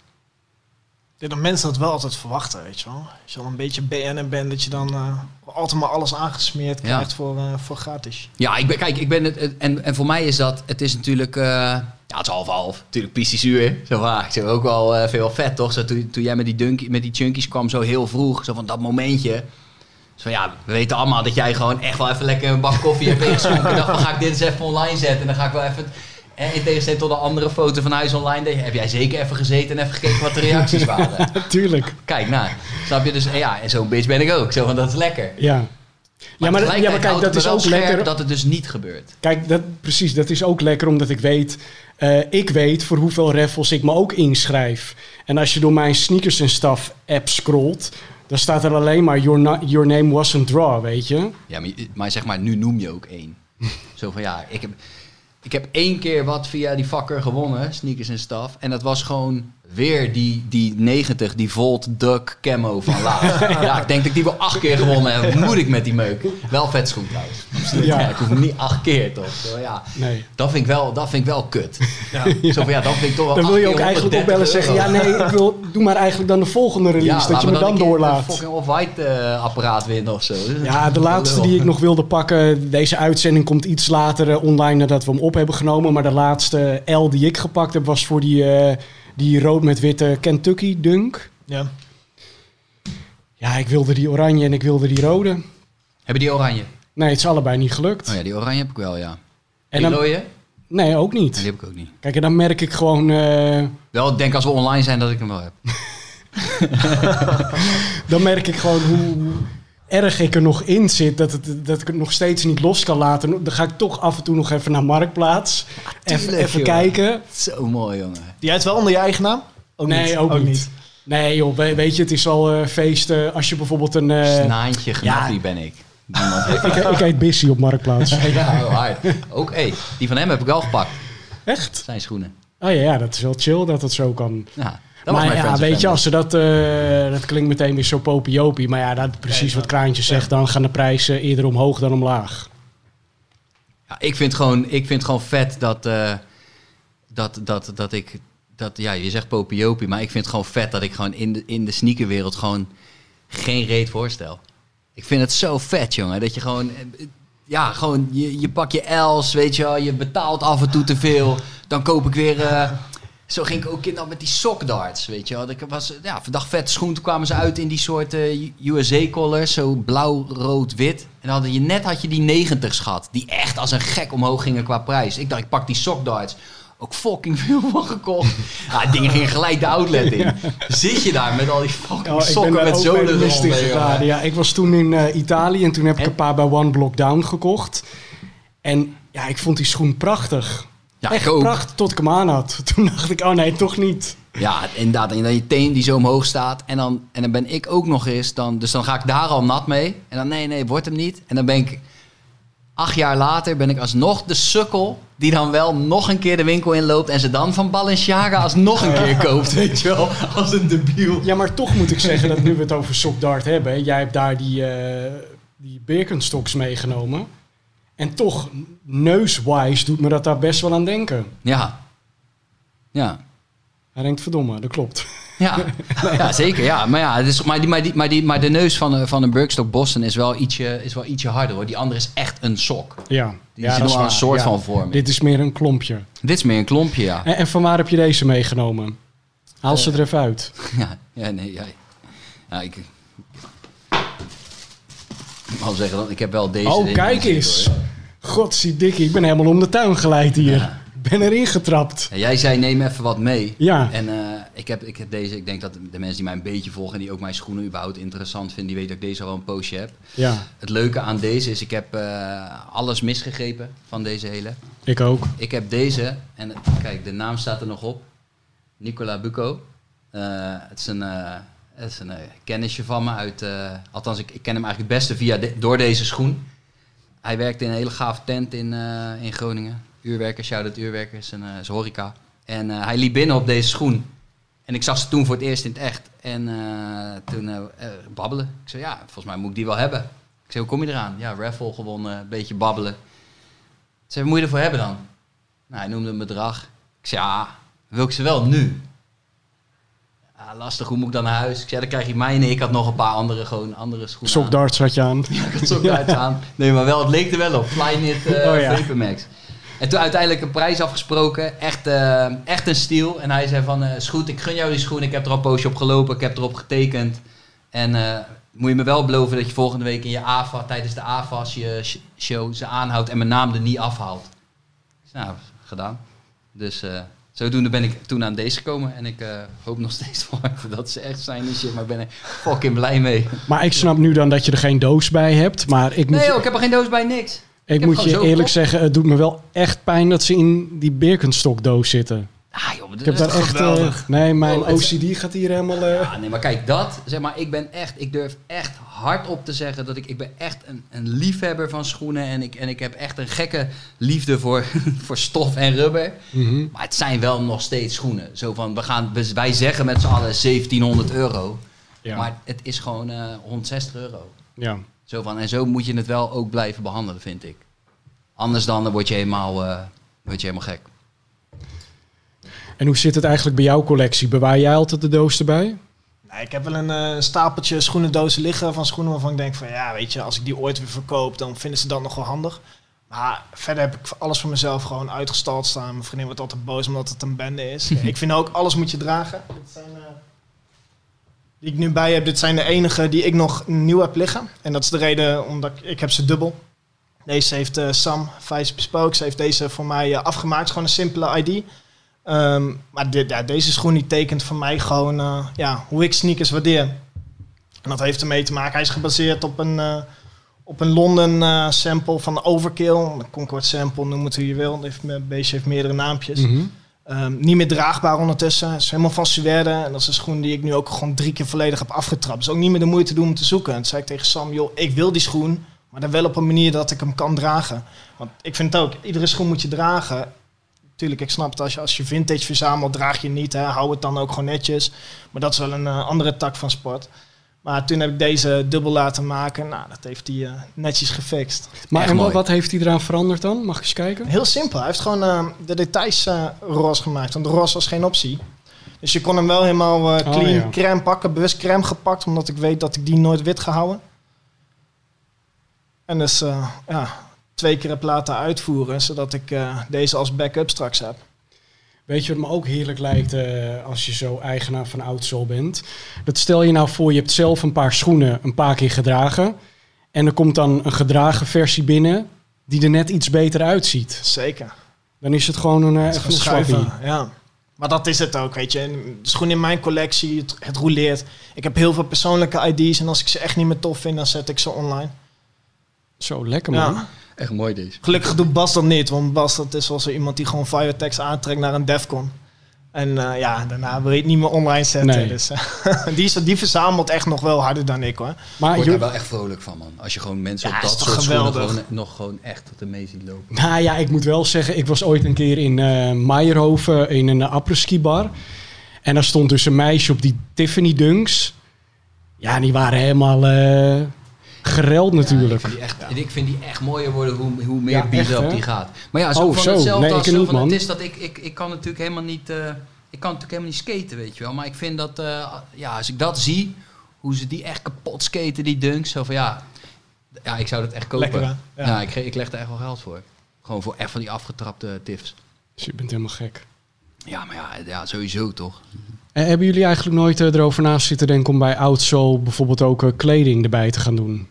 Ik denk dat mensen dat wel altijd verwachten, weet je wel. Als je al een beetje BN'er bent, dat je dan eh, altijd maar alles aangesmeerd Ja. krijgt voor, eh, voor gratis. Ja, ik ben, kijk, ik ben het, het- en, en voor mij is dat, het is natuurlijk, eh, ja, het is half half, natuurlijk pistie zuur. Zo van, ik zeg ook wel eh, veel vet, toch? Zo, toen, toen jij met die, dunkie, met die chunkies kwam zo heel vroeg, zo van dat momentje. Zo ja, we weten allemaal dat jij gewoon echt wel even lekker een bak koffie hebt ingeschonken. Ik dacht, van, ga ik dit eens even online zetten en dan ga ik wel even... En in tegenstelling tot een andere foto van Huis Online, deed- heb jij zeker even gezeten en even gekeken wat de reacties [laughs] waren. Natuurlijk. Kijk, nou, snap je? Dus en ja, en zo'n bitch ben ik ook. Zo van, dat is lekker. Ja. Ja, maar, ja, maar kijk, dat is ook scherp lekker. dat het dus niet gebeurt. Kijk, dat, precies, dat is ook lekker omdat ik weet, eh, ik weet voor hoeveel raffles ik me ook inschrijf. En als je door mijn sneakers en stuff app scrolt, dan staat er alleen maar your, na- your name wasn't draw, weet je? Ja, maar, maar zeg maar, nu noem je ook één. [laughs] Zo van ja, ik heb, ik heb één keer wat via die vakker gewonnen, sneakers en stuff. En dat was gewoon weer die, die 90, die Volt Duck camo van laat. [laughs] ja. ik denk dat ik die wel acht keer gewonnen heb. Moet ik met die meuk? Wel vet schoen trouwens. Ja. Ja. ik hoef hem niet acht keer toch? Zo, ja, Nee. dat vind ik wel, dat vind ik wel kut. [laughs] Zo van ja, dat vind ik toch wel Dan wil je ook eigenlijk 130 opbellen en zeggen, ja nee, ik wil, doe maar eigenlijk dan de volgende release, dat je me een dan keer Een doorlaat. fucking off-white eh, apparaat winnen of zo. Ja, de laatste die ik nog wilde pakken. Deze uitzending komt iets later eh, online nadat we hem op hebben genomen. Maar de laatste L die ik gepakt heb was voor die, eh, die rood met witte Kentucky Dunk. Ja. Ja, ik wilde die oranje en ik wilde die rode. Hebben die oranje? Nee, het is allebei niet gelukt. Oh ja, die oranje heb ik wel, ja. En dan- die rode? Nee, ook Nee, niet. die heb ik ook niet. Kijk, en dan merk ik gewoon... eh, Wel, ik denk als we online zijn dat ik hem wel heb. [laughs] dan merk ik gewoon hoe erg ik er nog in zit. Dat, het, dat ik het nog steeds niet los kan laten. Dan ga ik toch af en toe nog even naar Marktplaats. even tuurlijk, even kijken. Zo mooi, jongen. Die uit wel onder je eigen naam? Ook nee, niet. ook, niet. Nee joh, we- weet je, het is al eh feesten. Als je bijvoorbeeld een... eh, Snaantje gnappie ben ik. [laughs] Ik, ik heet Bissy op Marktplaats. [laughs] Ja, oh, hard. Ook, hey, die van hem heb ik wel gepakt. Echt? Zijn schoenen. Oh ja, ja, dat is wel chill dat het zo kan. Ja, dat maar ja, weet je, als ze dat... eh, dat klinkt meteen weer zo popiopie. Maar ja, dat, precies wat Kraantje zegt. Dan gaan de prijzen eerder omhoog dan omlaag. Ja, ik vind gewoon, ik vind gewoon vet dat, eh, dat, dat, dat ik, dat, ja, je zegt popiopie, maar ik vind het gewoon vet dat ik gewoon in de, in de sneakerwereld gewoon geen reet voorstel. Ik vind het zo vet, jongen, dat je gewoon, eh, ja, gewoon, je, je pak je Els, weet je wel, je betaalt af en toe te veel, dan koop ik weer... zo ging ik ook in dan met die sockdarts, weet je wel. Ik was, ja, vandaag vet schoen. Toen kwamen ze uit in die soort eh, USA-collars. Zo blauw, rood, wit. En hadden je, net had je die 90's gehad. Die echt als een gek omhoog gingen qua prijs. Ik dacht, ik pak die sockdarts. Ook fucking veel van gekocht. Ja, [laughs] die dingen gingen gelijk de outlet in. Zit je daar met al die fucking ben sokken met zolen listing eronder. Ja, ik was toen in eh, Italië en toen heb ik En? een paar bij One Block Down gekocht. En ja, ik vond die schoen prachtig. Ja, Echt ik ook. prachtig tot ik hem aan had. [laughs] Toen dacht ik, oh nee, toch niet. Ja, inderdaad. En dan je teen die zo omhoog staat. En dan, en dan ben ik ook nog eens. Dan, dus dan ga ik daar al nat mee. En dan, nee, nee, wordt hem niet. En dan ben ik... Acht jaar later ben ik alsnog de sukkel... die dan wel nog een keer de winkel inloopt... en ze dan van Balenciaga alsnog een keer [laughs] koopt. Weet je wel? Als een debiel. Ja, maar toch moet ik zeggen dat nu we het over Sockdart hebben. Jij hebt daar die, eh die Birkenstocks meegenomen. En toch, neuswise doet me dat daar best wel aan denken. Ja. Ja. Hij denkt, verdomme, dat klopt. Ja, ja zeker. Ja. Maar, ja, het is, maar, die, maar, die, maar, die, maar de neus van, een- van een Birkenstock Boston is wel, ietsje, is wel ietsje harder hoor. Die andere is echt een sok. Ja, Die ja is dat nog is een soort Ja. van vorm. Dit is meer een klompje. Dit is meer een klompje, ja. En, en van waar heb je deze meegenomen? Haal ze er even uit. Ja, ja nee, ja. ja ik, ik zeggen, dat ik heb wel deze. Oh, kijk eens. Hoor. Godzijdikke, ik ben helemaal om de tuin geleid hier. Ja. Ik ben erin getrapt. Ja, jij zei neem even wat mee. Ja. En eh, ik, heb, ik heb deze, ik denk dat de mensen die mij een beetje volgen en die ook mijn schoenen überhaupt interessant vinden, die weten dat ik deze al een poosje heb. Ja, Het leuke aan deze is, ik heb eh, alles misgegrepen van deze hele. ik ook. Ik heb deze, en kijk, de naam staat er nog op. Nicola Bucco. Eh, het is een, het is een kennisje van me uit... althans, ik, ik ken hem eigenlijk het beste via de- door deze schoen. Hij werkte in een hele gaaf tent in, eh, in Groningen. Uurwerker, shout-out uurwerkers, en uh, is horeca. En eh, hij liep binnen op deze schoen. En ik zag ze toen voor het eerst in het echt. En eh, toen eh, eh, babbelen. Ik zei, ja, volgens mij moet ik die wel hebben. Ik zei, hoe kom je eraan? Ja, raffle gewonnen, een beetje babbelen. Ik zei, moet je ervoor hebben dan? Nou, hij noemde een bedrag. Ik zei, ja, wil ik ze wel nu? Ja, lastig, hoe moet ik dan naar huis? Ik zei, dan krijg je mijne. Ik had nog een paar andere, gewoon andere schoenen aan. Sockdarts had je aan. [laughs] Ja, ik had sockdarts aan. Nee, maar wel, het leek er wel op. Flyknit eh Oh ja. Vapormax. En toen uiteindelijk een prijs afgesproken. Echt, eh, echt een stiel. En hij zei van, eh is goed, ik gun jou die schoen. Ik heb er al een poosje op gelopen. Ik heb erop getekend. En moet je me wel beloven dat je volgende week in je AFA, tijdens de AFA's, je sh- show ze aanhoudt en mijn naam er niet afhaalt. Zei, nou, gedaan. Dus zodoende ben ik toen aan deze gekomen. En ik eh, hoop nog steeds dat ze echt zijn shit. Maar ik ben er fucking blij mee. Maar ik snap nu dan dat je er geen doos bij hebt. Maar ik moet, Nee joh, ik heb er geen doos bij, niks. ik moet je eerlijk zeggen, het doet me wel echt pijn dat ze in die Birkenstock doos zitten. Ah joh, dat Ik heb daar echt... eh, geweldig. nee, mijn Oh, het- OCD gaat hier helemaal... eh, Ja, nee, maar kijk, dat, zeg maar, ik ben echt, ik durf echt hardop te zeggen dat ik, ik ben echt een, een liefhebber van schoenen en ik, en ik heb echt een gekke liefde voor, [laughs] voor stof en rubber. mhm. Maar het zijn wel nog steeds schoenen. Zo van, we gaan, wij zeggen met z'n allen 1700 euro, ja. maar het is gewoon eh 160 euro. ja. Zo van, en zo moet je het wel ook blijven behandelen, vind ik. Anders dan, dan word je helemaal, eh, word je helemaal gek. En hoe zit het eigenlijk bij jouw collectie? Bewaar jij altijd de doos erbij? Nee, ik heb wel een eh, stapeltje schoenendozen liggen van schoenen waarvan ik denk van ja, weet je, als ik die ooit weer verkoop, dan vinden ze dat nog wel handig. Maar verder heb ik alles voor mezelf gewoon uitgestald staan. Mijn vriendin wordt altijd boos omdat het een bende is. [laughs] ik vind ook, alles moet je dragen. Dit zijn, eh, die ik nu bij heb, dit zijn de enige die ik nog nieuw heb liggen. En dat is de reden omdat ik, ik heb ze dubbel. Deze heeft eh, Sam, Vice. Ze heeft deze voor mij afgemaakt. Het is gewoon een simpele ID. Ehm, maar dit, ja, deze schoen die tekent voor mij gewoon eh, ja, hoe ik sneakers waardeer. En dat heeft ermee te maken. Hij is gebaseerd op een, eh, op een London eh, sample van Overkill. Een Concord sample, noem het hoe je wil. Het beestje heeft meerdere naampjes. Mhm. Ehm, niet meer draagbaar ondertussen. Het is helemaal van suède. En dat is een schoen die ik nu ook gewoon drie keer volledig heb afgetrapt. Dus ook niet meer de moeite doen om te zoeken. En toen zei ik tegen Sam, joh, ik wil die schoen. Maar dan wel op een manier dat ik hem kan dragen. Want ik vind het ook, iedere schoen moet je dragen. Tuurlijk, ik snap het. Als je, als je vintage verzamelt, draag je niet. Hè. Hou het dan ook gewoon netjes. Maar dat is wel een eh, andere tak van sport. Maar toen heb ik deze dubbel laten maken. Nou, dat heeft hij eh, netjes gefixt. Maar Echt en wat, mooi. wat heeft hij eraan veranderd dan? Mag ik eens kijken? Heel simpel. Hij heeft gewoon eh, de details eh roze gemaakt. Want de roze was geen optie. Dus je kon hem wel helemaal eh, Oh, clean ja. crème pakken. Bewust crème gepakt, omdat ik weet dat ik die nooit wit ga houden. En dus eh, ja, twee keer heb laten uitvoeren, zodat ik eh, deze als backup straks heb. Weet je wat me ook heerlijk lijkt eh, als je zo eigenaar van Oudsole bent? Dat stel je nou voor, je hebt zelf een paar schoenen een paar keer gedragen. En er komt dan een gedragen versie binnen die er net iets beter uitziet. Zeker. Dan is het gewoon een, even schappie. schuiven, ja. Maar dat is het ook, weet je. De schoen in mijn collectie, het, het roleert. Ik heb heel veel persoonlijke ID's en als ik ze echt niet meer tof vind, dan zet ik ze online. Zo, lekker man. Ja. Echt mooi deze. Gelukkig doet Bas dat niet, want Bas dat is wel zo iemand die gewoon Firetex aantrekt naar een Defcon. En eh, ja, daarna wil je het niet meer online zetten. Nee. Dus, eh, [laughs] die, is, die verzamelt echt nog wel harder dan ik hoor. Maar Word je, daar wel echt vrolijk van, man. Als je gewoon mensen Ja, op dat soort schoenen geweldig? gewoon, nog gewoon echt tot de mee ziet lopen. Nou ja, ik moet wel zeggen, ik was ooit een keer in eh Meijerhoven in een apres-ski bar. En daar stond dus een meisje op die Tiffany Dunks. Ja, die waren helemaal eh gereld natuurlijk. ik, vind die echt, ik vind die echt mooier worden hoe, hoe meer Ja, echt, op die gaat. Maar ja, zo Oh, van zo. hetzelfde Nee, als ik zo niet, van, het is dat ik, ik, ik kan natuurlijk helemaal niet... eh, ik kan natuurlijk helemaal niet skaten, weet je wel. Maar ik vind dat, eh, ja, als ik dat zie, hoe ze die echt kapot skaten, die dunks. Zo van, ja, ja ik zou dat echt kopen. Lekker, ja, ik, ge- ik leg er echt wel geld voor. Gewoon voor echt van die afgetrapte tips. Dus je bent helemaal gek. Ja, maar ja, ja sowieso toch. En hebben jullie eigenlijk nooit eh, erover na zitten denken om bij Oudsole bijvoorbeeld ook eh, kleding erbij te gaan doen?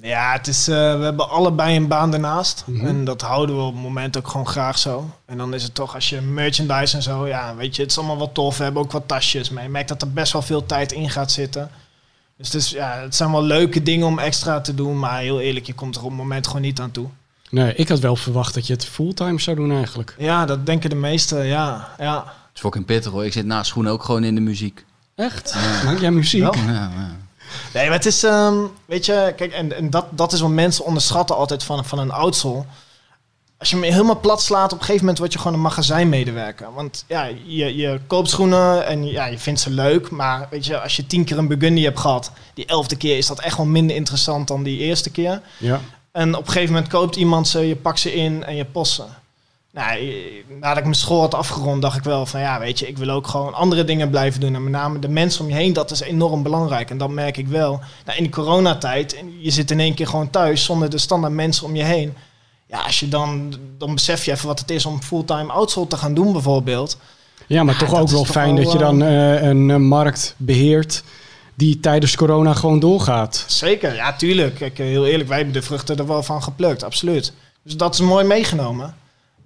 Ja, het is, eh, we hebben allebei een baan ernaast. Mhm. En dat houden we op het moment ook gewoon graag zo. En dan is het toch, als je merchandise en zo, ja, weet je, het is allemaal wel tof. We hebben ook wat tasjes, maar je merkt dat er best wel veel tijd in gaat zitten. Dus het, is, ja, het zijn wel leuke dingen om extra te doen, maar heel eerlijk, je komt er op het moment gewoon niet aan toe. Nee, ik had wel verwacht dat je het fulltime zou doen eigenlijk. Ja, dat denken de meesten, ja. ja. Het is fucking pittig hoor. Ik zit naast schoenen ook gewoon in de muziek. Echt? Maak jij muziek? Ja, ja. Nee, maar het is, ehm, weet je, kijk, en, en dat, dat is wat mensen onderschatten altijd van, van een oudsole. Als je hem helemaal plat slaat, op een gegeven moment word je gewoon een magazijnmedewerker. Want ja, je, je koopt schoenen en ja, je vindt ze leuk. Maar weet je, als je tien keer een Burgundy hebt gehad, die elfde keer is dat echt wel minder interessant dan die eerste keer. Ja. En op een gegeven moment koopt iemand ze, je pakt ze in en je post ze. Nou, je- nadat ik mijn school had afgerond, dacht ik wel van ja, weet je, ik wil ook gewoon andere dingen blijven doen. En met name de mensen om je heen, dat is enorm belangrijk. En dat merk ik wel. Nou, in de coronatijd, je zit in één keer gewoon thuis zonder de standaard mensen om je heen. Ja, als je dan, dan besef je even wat het is om fulltime outsole te gaan doen bijvoorbeeld. Ja, maar Ja, toch ook wel fijn wel, dat je eh, dan eh, een eh, markt beheert die tijdens corona gewoon doorgaat. Zeker, ja, tuurlijk. Kijk, eh, heel eerlijk, wij hebben de vruchten er wel van geplukt, absoluut. Dus dat is mooi meegenomen.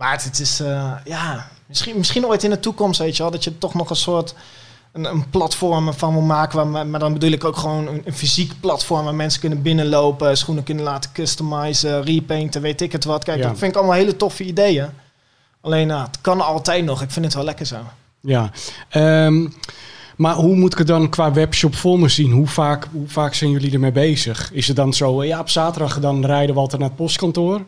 Maar het, het is, eh, ja, misschien, misschien ooit in de toekomst, weet je wel, dat je toch nog een soort, een, een platform van wil maken. Waar, maar- maar dan bedoel ik ook gewoon een, een fysiek platform waar mensen kunnen binnenlopen, schoenen kunnen laten customizen, repainten, weet ik het wat. Kijk, Ja. dat vind ik allemaal hele toffe ideeën. Alleen, nou, het kan altijd nog. Ik vind het wel lekker zo. Ja. Ehm, maar hoe moet ik het dan qua webshop voor me zien? Hoe vaak, hoe vaak zijn jullie ermee bezig? Is het dan zo, eh, ja, op zaterdag dan rijden we altijd naar het postkantoor?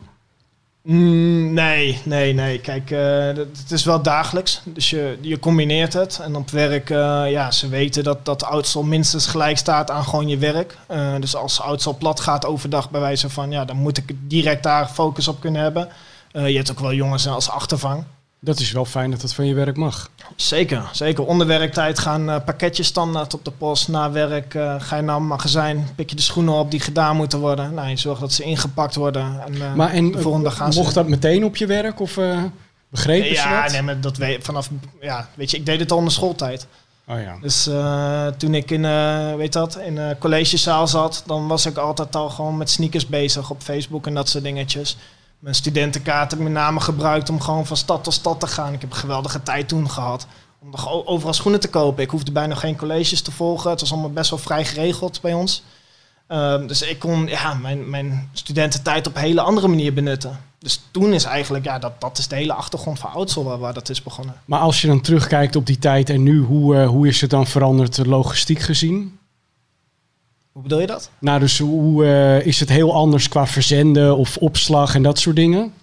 Mm, nee, nee, nee. Kijk, eh, het is wel dagelijks. Dus je, je combineert het. En op werk, eh, ja, ze weten dat, dat oudstel minstens gelijk staat aan gewoon je werk. Eh, dus als oudstel plat gaat overdag bij wijze van, ja, dan moet ik direct daar focus op kunnen hebben. Je hebt ook wel jongens als achtervang. Dat is wel fijn dat dat van je werk mag. Zeker, zeker. Onder werktijd gaan eh, pakketjes standaard op de post. Na werk eh, ga je naar een magazijn, pik je de schoenen op die gedaan moeten worden. Nou, je zorgt dat ze ingepakt worden. En, eh, Maar en de volgende ze... mocht dat meteen op je werk of begrepen ze Ja, nee, maar dat weet vanaf. Ja, weet je, ik deed het al in de schooltijd. Oh ja. Dus toen ik in, eh, weet dat, in een collegezaal zat, dan was ik altijd al gewoon met sneakers bezig op Facebook en dat soort dingetjes. Mijn studentenkaart heb ik met name gebruikt om gewoon van stad tot stad te gaan. Ik heb een geweldige tijd toen gehad om overal schoenen te kopen. Ik hoefde bijna geen colleges te volgen. Het was allemaal best wel vrij geregeld bij ons. Ehm, dus ik kon ja, mijn, mijn studententijd op een hele andere manier benutten. Dus toen is eigenlijk, ja, dat, dat is de hele achtergrond van Oudsel waar, waar dat is begonnen. Maar als je dan terugkijkt op die tijd en nu, hoe, eh, hoe is het dan veranderd eh, logistiek gezien? Hoe bedoel je dat? Nou, dus hoe eh, is het heel anders qua verzenden of opslag en dat soort dingen?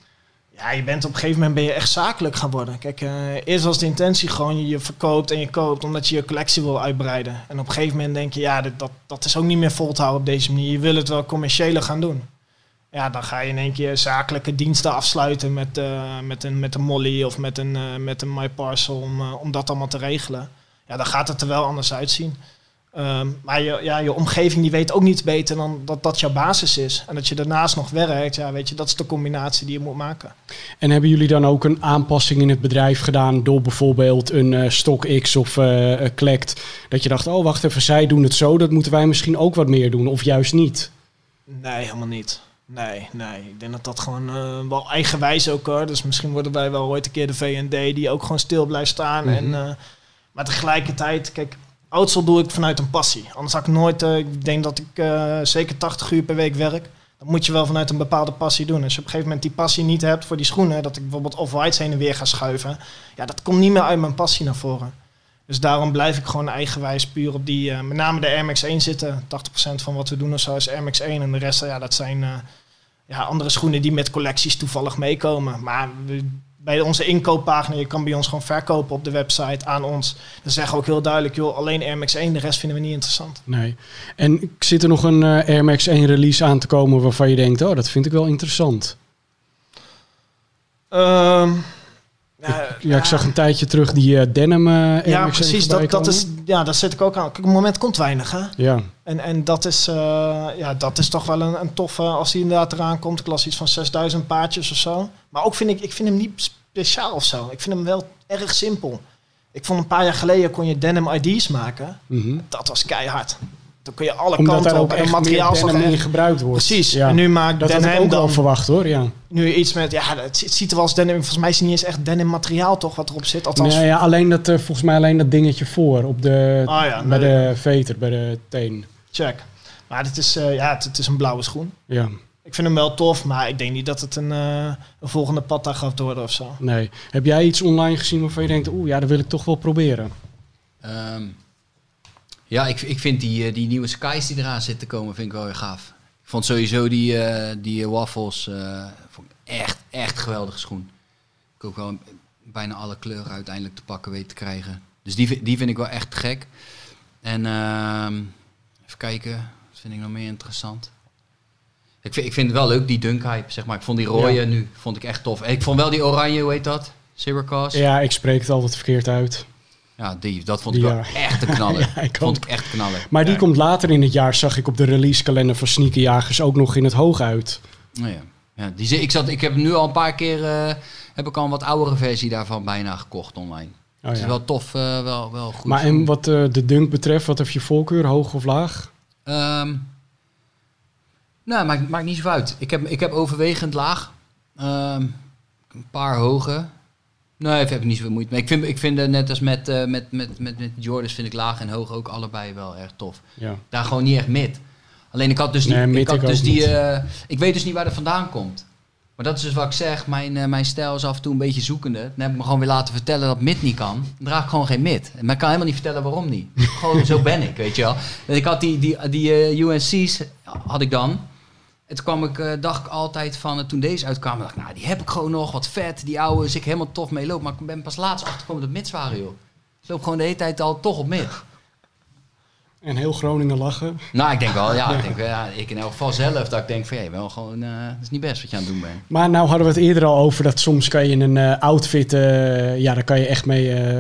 Ja, je bent op een gegeven moment ben je echt zakelijk gaan worden. Kijk, eh, eerst was de intentie gewoon je, je verkoopt en je koopt omdat je je collectie wil uitbreiden. En op een gegeven moment denk je, ja, dit, dat, dat is ook niet meer vol te houden op deze manier. Je wil het wel commerciële gaan doen. Ja, dan ga je in één keer zakelijke diensten afsluiten met, eh, met, een, met een Molly of met een, uh, met een MyParcel om, om dat allemaal te regelen. Ja, dan gaat het er wel anders uitzien. Um, maar je, ja, je omgeving die weet ook niets beter dan dat dat jouw basis is. En dat je daarnaast nog werkt, ja, weet je, dat is de combinatie die je moet maken. En hebben jullie dan ook een aanpassing in het bedrijf gedaan door bijvoorbeeld een uh, StockX of uh, Collect? Dat je dacht, oh wacht even, zij doen het zo, dat moeten wij misschien ook wat meer doen, of juist niet? Nee, helemaal niet. Nee, nee. Ik denk dat dat gewoon uh, wel eigenwijs ook hoor. Dus misschien worden wij wel ooit een keer de VND die ook gewoon stil blijft staan. Mm -hmm. en, maar tegelijkertijd, kijk, Oudsel doe ik vanuit een passie. Anders had ik nooit, uh, ik denk dat ik uh, zeker 80 uur per week werk. Dat moet je wel vanuit een bepaalde passie doen. Als je op een gegeven moment die passie niet hebt voor die schoenen, dat ik bijvoorbeeld off-whites heen en weer ga schuiven, ja, dat komt niet meer uit mijn passie naar voren. Dus daarom blijf ik gewoon eigenwijs puur op die, uh, met name de Air Max 1 zitten. 80% van wat we doen of zo is Air Max 1 en de rest, ja, dat zijn ja, andere schoenen die met collecties toevallig meekomen. Maar we, bij onze inkooppagina, je kan bij ons gewoon verkopen op de website aan ons. Dan zeggen we ook heel duidelijk, joh, alleen Air Max 1, de rest vinden we niet interessant. Nee. En zit er nog een uh, Air Max 1 release aan te komen waarvan je denkt, oh, dat vind ik wel interessant? Um, ja, ja, ik zag een tijdje terug die uh, denim uh, ja, precies. Dat, dat is, ja, daar zit ik ook aan. Kijk, op het moment komt weinig, hè? Ja. En, en dat, is, uh, ja, dat is toch wel een, een toffe, als die inderdaad eraan komt. Ik las iets van 6000 paardjes of zo. Maar ook vind ik, ik vind hem niet speciaal of zo. Ik vind hem wel erg simpel. Ik vond een paar jaar geleden kon je denim ID's maken. Mm -hmm. Dat was keihard. Dan kun je alle Omdat kanten daar op ook en echt materiaal meer denim in gebruikt wordt. Precies. Ja. En nu maakt Dat had ik denim ook wel dan verwacht hoor, ja. nu iets met ja, het, ziet er wel als denim. Volgens mij is het niet eens echt denim materiaal toch wat erop zit. Althans, Nee, ja, alleen dat, uh, volgens mij alleen dat dingetje voor op de, Ah ja, bij nee. de veter, bij de teen. check. Maar het is, uh, ja, het, het, is een blauwe schoen. Ja, Ik vind hem wel tof, maar ik denk niet dat het een, uh, een volgende pad gaat worden of zo. nee. Heb jij iets online gezien waarvan je denkt, oeh ja, dat wil ik toch wel proberen? Um, ja, ik, ik vind die, uh, die nieuwe skies die eraan zitten komen, vind ik wel weer gaaf. Ik vond sowieso die, uh, die waffles vond ik echt, echt geweldige schoen. Ik ook wel bijna alle kleuren uiteindelijk te pakken weten te krijgen. Dus die, die vind ik wel echt gek. En even kijken, wat vind ik nog meer interessant? Ik vind, ik vind het wel leuk, die dunk hype, zeg maar. Ik vond die rode ja. nu, vond ik echt tof. En ik vond wel die oranje, hoe heet dat? Syracuse? Ja, ik spreek het altijd verkeerd uit. Ja, die, dat vond ik wel echt een knaller. [laughs] ja, ik vond ik echt knaller. Maar die ja. komt later in het jaar, zag ik op de releasekalender van Sneakerjagers ook nog in het hoog uit. Oh ja. Ja, die, ik, zat, ik heb nu al een paar keer, uh, heb ik al een wat oudere versie daarvan bijna gekocht online. Oh, het is wel tof, uh, wel, wel goed. Maar en wat uh, de dunk betreft, wat heb je voorkeur, hoog of laag? Um, nou, maakt, maakt niet zo uit. Ik heb, ik heb overwegend laag. Um, een paar hoge. Nee, ik heb niet zoveel moeite mee. Ik vind, ik vind uh, net als met, uh, met, met, met, met Jordans vind ik laag en hoog ook allebei wel erg tof. Ja. Daar gewoon niet echt mid. Alleen ik had dus, die, nee, ik, had ik dus die uh, ik weet dus niet waar dat vandaan komt. Maar dat is dus wat ik zeg, mijn, uh, mijn stijl is af en toe een beetje zoekende. Dan heb ik me gewoon weer laten vertellen dat mid niet kan. Dan draag ik gewoon geen mid. Maar ik kan helemaal niet vertellen waarom niet. [laughs] gewoon zo ben ik, weet je wel. En ik had die, die, die UNC's, had ik dan. Toen kwam ik, uh, dacht ik altijd van, uh, toen deze uitkwamen, dacht ik, nou, die heb ik gewoon nog, wat vet, die oude, is ik helemaal tof mee loop. Maar ik ben pas laatst achtergekomen dat waren, joh. Ik loop gewoon de hele tijd al toch op mid. [laughs] En heel Groningen lachen. Nou, ik denk wel, ja, ik, [laughs] denk, ja, ik in elk geval zelf, dat ik denk van, hé, wel gewoon, uh, dat is niet best wat je aan het doen bent. Maar nou hadden we het eerder al over dat soms kan je in een uh, outfit, uh, ja, daar kan je echt mee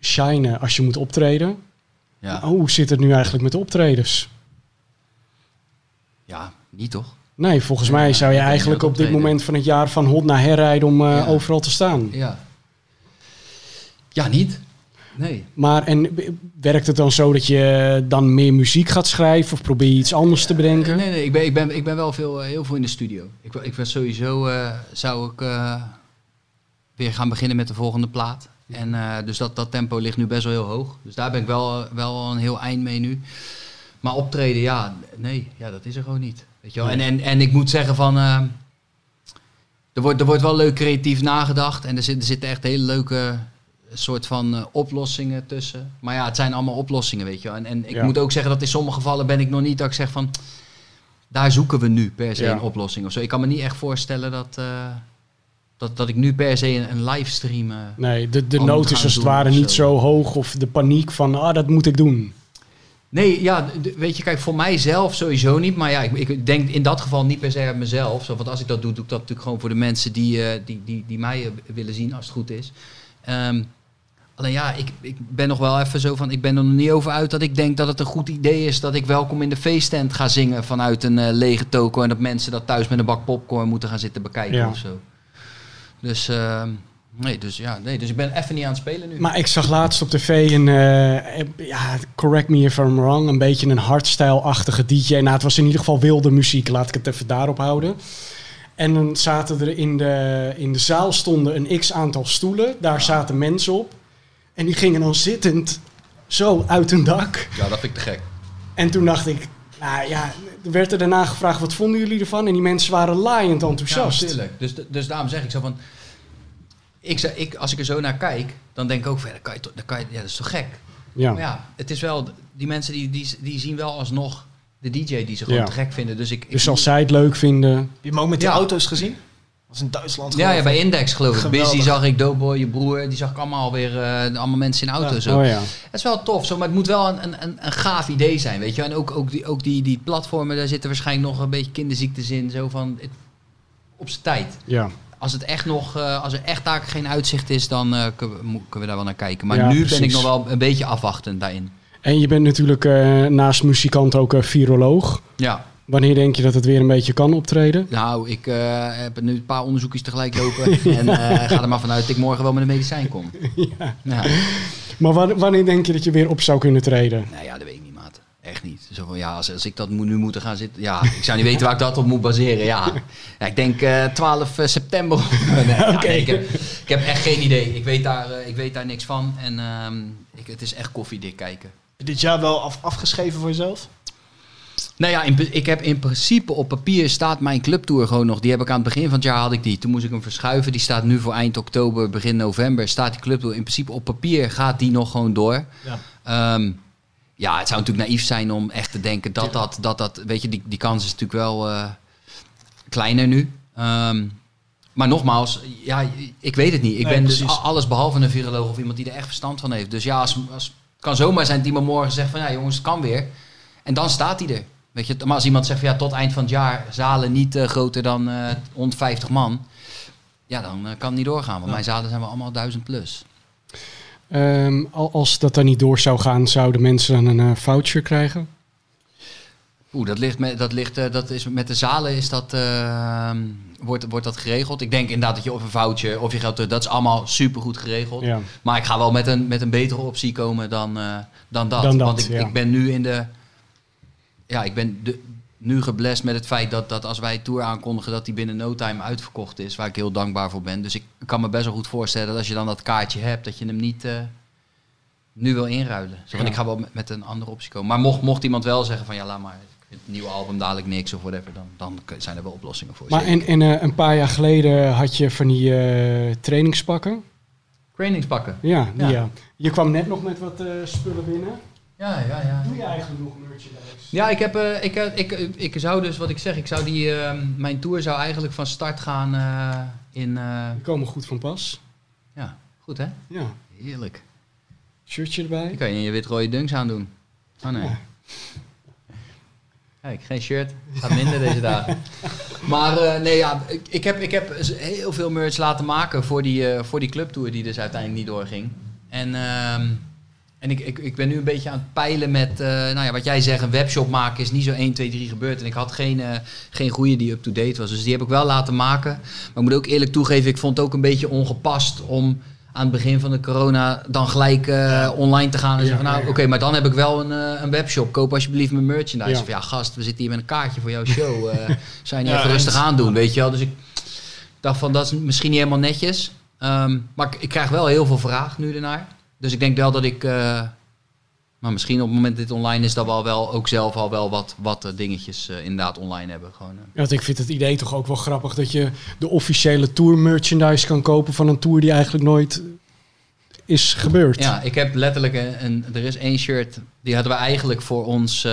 shinen als je moet optreden. Ja. Hoe zit het nu eigenlijk met de optredens? Ja, niet toch? Nee, volgens mij zou je eigenlijk op dit moment van het jaar van hot naar herrijden om uh, ja. overal te staan. Ja. Ja, niet. Nee. Maar en werkt het dan zo dat je dan meer muziek gaat schrijven of probeer je iets anders te bedenken? Uh, nee, nee, ik ben, ik ben, ik ben wel veel, uh, heel veel in de studio. Ik, ik ben sowieso, uh, zou ik weer gaan beginnen met de volgende plaat. En dus dat, dat tempo ligt nu best wel heel hoog. Dus daar ben ik wel, wel een heel eind mee nu. Maar optreden, ja, nee, ja, dat is er gewoon niet. Weet je wel? En, en, en ik moet zeggen van, uh, er, wordt, er wordt wel leuk creatief nagedacht. En er, zit, er zitten echt hele leuke soort van uh, oplossingen tussen. Maar ja, het zijn allemaal oplossingen, weet je wel. En, en ik ja. moet ook zeggen dat in sommige gevallen ben ik nog niet dat ik zeg van... Daar zoeken we nu per se ja. een oplossing of zo. Ik kan me niet echt voorstellen dat, uh, dat, dat ik nu per se een, een livestream... eh, Nee, de, de nood is als het ware niet zo. zo hoog of de paniek van, ah, dat moet ik doen. Nee, ja, weet je, kijk, voor mijzelf sowieso niet. Maar ja, ik, ik denk in dat geval niet per se aan mezelf. Zo, want als ik dat doe, doe ik dat natuurlijk gewoon voor de mensen die, eh, die, die, die mij eh, willen zien, als het goed is. Ehm, alleen ja, ik, ik ben nog wel even zo van, ik ben er nog niet over uit dat ik denk dat het een goed idee is dat ik welkom in de feesttent ga zingen vanuit een eh, lege toko. En dat mensen dat thuis met een bak popcorn moeten gaan zitten bekijken Ja. of zo. Dus, ehm, nee, dus ja, nee, dus ik ben even niet aan het spelen nu. Maar ik zag laatst op tv een, eh, ja, correct me if I'm wrong, een beetje een hardstyle-achtige DJ. Nou, het was in ieder geval wilde muziek, laat ik het even daarop houden. En dan zaten er in de, in de zaal stonden een x-aantal stoelen, daar zaten mensen op. En die gingen dan zittend zo uit hun dak. ja, dat vind ik te gek. En toen dacht ik, nou ja, er werd er daarna gevraagd, wat vonden jullie ervan? En die mensen waren laaiend enthousiast. Ja, natuurlijk. Dus, dus daarom zeg ik zo van... Ik, zeg- ik, als ik er zo naar kijk, dan denk ik ook dat, kan je, toch- dat, kan je, ja, dat is toch gek? Ja. Maar ja, het is wel... Die mensen die, die, die zien wel alsnog de DJ die ze gewoon Ja. te gek vinden. Dus, ik, ik- Dus als zij het leuk vinden, Heb je hem ook met die Ja. auto's gezien? Dat was in Duitsland Ja, ja, geloof bij ik. Index geloof ik. Geweldig. Busy zag ik, Doughboy, je broer, die zag ik allemaal weer... eh, allemaal mensen in auto's. oh zo. ja. Het is wel tof, zo, maar het moet wel een, een, een, een gaaf idee zijn, weet je. En ook, ook, die, ook die, die platformen, daar zitten waarschijnlijk nog een beetje kinderziektes in. Zo van, het- op zijn tijd. Ja. Als, het echt nog, eh, als er echt daar geen uitzicht is, dan eh, kunnen, we, mo- kunnen we daar wel naar kijken. Maar Ja, nu ben ik nog wel een beetje afwachtend daarin. En je bent natuurlijk eh, naast muzikant ook viroloog. Ja, Wanneer denk je dat het weer een beetje kan optreden? nou, ik heb nu een paar onderzoekjes tegelijk lopen. [laughs] en ga er maar vanuit dat ik morgen wel met een medicijn kom. [laughs] Ja. Ja. Maar wa- wanneer denk je dat je weer op zou kunnen treden? Nou ja, dat weet ik niet, maat. Echt niet. Zo van, ja, als, als ik dat moet, nu moet gaan zitten... Ja, ik zou niet weten waar ik dat op moet baseren. Ja, ja ik denk eh 12 september. [laughs] nee, ja, nee, ik, heb, ik heb echt geen idee. Ik weet daar, eh, ik weet daar niks van. En ehm, ik, het is echt koffiedik kijken. Dit jaar wel af, afgeschreven voor jezelf? Nou ja, in, ik heb in principe op papier staat mijn clubtour gewoon nog. Die heb ik aan het begin van het jaar had ik die. Toen moest ik hem verschuiven. Die staat nu voor eind oktober, begin november. Staat die clubtour. In principe op papier gaat die nog gewoon door. Ja. Ehm, ja, het zou natuurlijk naïef zijn om echt te denken dat dat, dat, dat weet je, die, die kans is natuurlijk wel eh, kleiner nu. Ehm, maar nogmaals, ja, ik weet het niet. Ik Nee, ben dus precies. alles behalve een viroloog of iemand die er echt verstand van heeft. Dus ja, als, als, het kan zomaar zijn dat iemand morgen zegt van ja jongens, het kan weer. En dan staat hij er. Weet je, maar als iemand zegt van ja, tot eind van het jaar zalen niet eh, groter dan eh 150 man. Ja, dan kan het niet doorgaan. Want Ja. mijn zalen zijn wel allemaal 1000 plus. Ehm, al- als dat dan niet door zou gaan, zouden mensen dan een eh, voucher krijgen? Oeh, dat ligt met, dat ligt, eh, dat is, met de zalen is dat, eh, wordt, wordt dat geregeld. Ik denk inderdaad dat je of een voucher of je geld terug, dat is allemaal supergoed geregeld. Ja. Maar ik ga wel met een, met een betere optie komen dan, eh, dan dat. Dan dat, Want ik, ja. ik ben nu in de. Ja, ik ben de, nu geblest met het feit dat, dat als wij Tour aankondigen, dat die binnen no time uitverkocht is. Waar ik heel dankbaar voor ben. Dus ik kan me best wel goed voorstellen dat als je dan dat kaartje hebt, dat je hem niet eh, nu wil inruilen. Zo, Ja. Ik ga wel met, met een andere optie komen. Maar mocht, mocht iemand wel zeggen van ja, laat maar. ik vind Het nieuwe album dadelijk niks of whatever, dan, dan zijn er wel oplossingen voor. Maar Zeker. en, en eh, een paar jaar geleden had je van die eh, trainingspakken. trainingspakken. Ja, die, Ja. ja. Je kwam net nog met wat spullen binnen. Ja, ja, ja. Doe je eigenlijk nog merchandise? Ja, ik, heb, eh, ik, eh, ik, eh, ik zou dus, wat ik zeg, ik zou die, eh, mijn tour zou eigenlijk van start gaan eh, in... eh, Die komen goed van pas. ja, goed hè? Ja. Heerlijk. Shirtje erbij. Dan kan je je wit-rode dunks aandoen. Oh nee. Ja. Kijk, geen shirt. Gaat minder deze dagen. [laughs] Maar eh, nee, ja, ik, ik, heb, ik heb heel veel merch laten maken voor die, eh, voor die clubtour die dus uiteindelijk niet doorging. En, ehm, en ik, ik, ik ben nu een beetje aan het peilen met, eh, nou ja, wat jij zegt, een webshop maken is niet zo 1, 2, 3 gebeurd. En ik had geen, eh, geen goede die up-to-date was. Dus die heb ik wel laten maken. Maar ik moet ook eerlijk toegeven, ik vond het ook een beetje ongepast om aan het begin van de corona dan gelijk eh, online te gaan en Ja, zeggen van nou oké, maar dan heb ik wel een, een webshop. Koop alsjeblieft mijn merchandise. Ja. Of ja, gast, we zitten hier met een kaartje voor jouw show. [laughs] zou je Ja, even rustig eens. aandoen, weet je wel? Dus ik dacht van, dat is misschien niet helemaal netjes. Ehm, maar ik, ik krijg wel heel veel vraag nu ernaar. Dus ik denk wel dat ik... eh, maar misschien op het moment dat dit online is, dat we al wel ook zelf al wel wat, wat eh, dingetjes eh, inderdaad online hebben. Gewoon. Ja, want ik vind het idee toch ook wel grappig dat je de officiële tour merchandise kan kopen van een tour die eigenlijk nooit is gebeurd. Ja, ik heb letterlijk een, een- er is één shirt, die hadden we eigenlijk voor ons,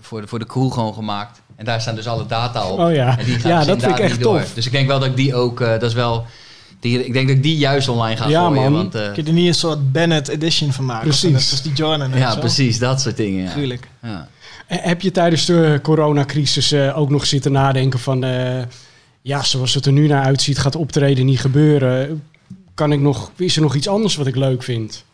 voor, de, voor de crew gewoon gemaakt. En daar staan dus alle data op. Oh ja, En die gaat ja dus dat vind ik echt niet door. tof. Dus ik denk wel dat ik die ook, dat is wel, Die, ik denk dat ik die juist online ga Ja, gooien. man. Want, eh, Kun je er niet een soort Bennett edition van maken? Precies. Net als die Jordan. ja, precies. Dat soort dingen. Ja. Gruwelijk. Ja. Eh, Heb je tijdens de coronacrisis eh, ook nog zitten nadenken van... ja, zoals het er nu naar uitziet, gaat optreden niet gebeuren. Kan ik nog, is er nog iets anders wat ik leuk vind?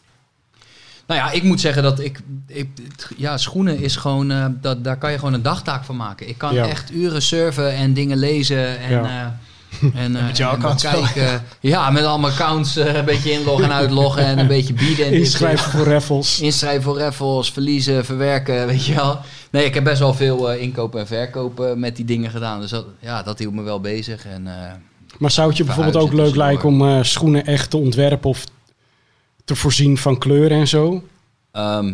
Nou ja, ik moet zeggen dat ik... ik ja, schoenen is gewoon... dat, daar kan je gewoon een dagtaak van maken. Ik kan Ja. echt uren surfen en dingen lezen en... Ja. Eh, en, eh, met jouw en accounts kijken. Ja, met allemaal accounts eh, een beetje inloggen en uitloggen en een beetje bieden. En dit, Inschrijven voor raffles. Inschrijven voor raffles, verliezen, verwerken, [laughs] weet je wel. Nee, ik heb best wel veel eh, inkopen en verkopen met die dingen gedaan. Dus dat, ja, dat hield me wel bezig. En, eh, Maar zou het je bijvoorbeeld ook leuk lijken om eh, schoenen echt te ontwerpen of te voorzien van kleuren en zo? ehm,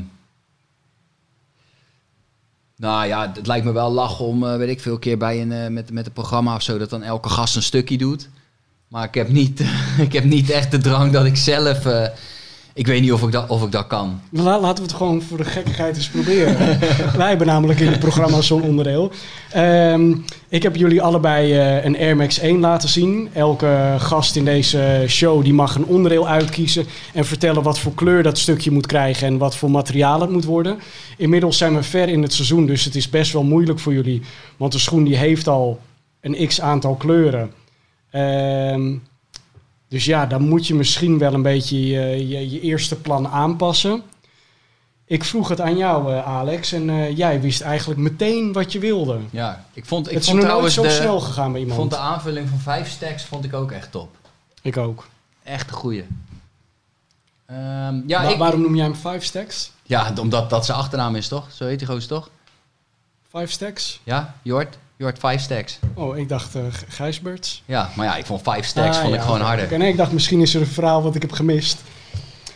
nou ja, het lijkt me wel lachen om, eh, weet ik veel, keer bij een, eh, met, met een programma of zo, dat dan elke gast een stukje doet. Maar ik heb niet, [laughs] ik heb niet echt de drang dat ik zelf... ik weet niet of ik dat, of ik dat kan. La- laten we het gewoon voor de gekkigheid eens proberen. [laughs] Wij hebben namelijk in het programma zo'n onderdeel. Ehm, ik heb jullie allebei eh, een Air Max 1 laten zien. Elke gast in deze show die mag een onderdeel uitkiezen en vertellen wat voor kleur dat stukje moet krijgen en wat voor materiaal het moet worden. Inmiddels zijn we ver in het seizoen, dus het is best wel moeilijk voor jullie. Want de schoen die heeft al een x aantal kleuren. Ehm, dus ja, dan moet je misschien wel een beetje je, je, je eerste plan aanpassen. Ik vroeg het aan jou, eh, Alex, en eh, jij wist eigenlijk meteen wat je wilde. Ja, ik vond, ik het is vond nog nooit zo de, snel gegaan bij ik iemand. vond de aanvulling van vijf stacks vond ik ook echt top. Ik ook. Echt een goeie. Ehm, ja, Wa- ik, waarom noem jij hem Five Stacks? ja, omdat dat zijn achternaam is, toch? Zo heet die gozer toch? Five Stacks? Ja, Jort? Jort Five Stacks. Oh, ik dacht uh, Gijsberts. Ja, maar ja, ik vond Five Stacks Ah, vond ja, ik gewoon harder. Oké, nee, ik dacht misschien is er een verhaal wat ik heb gemist.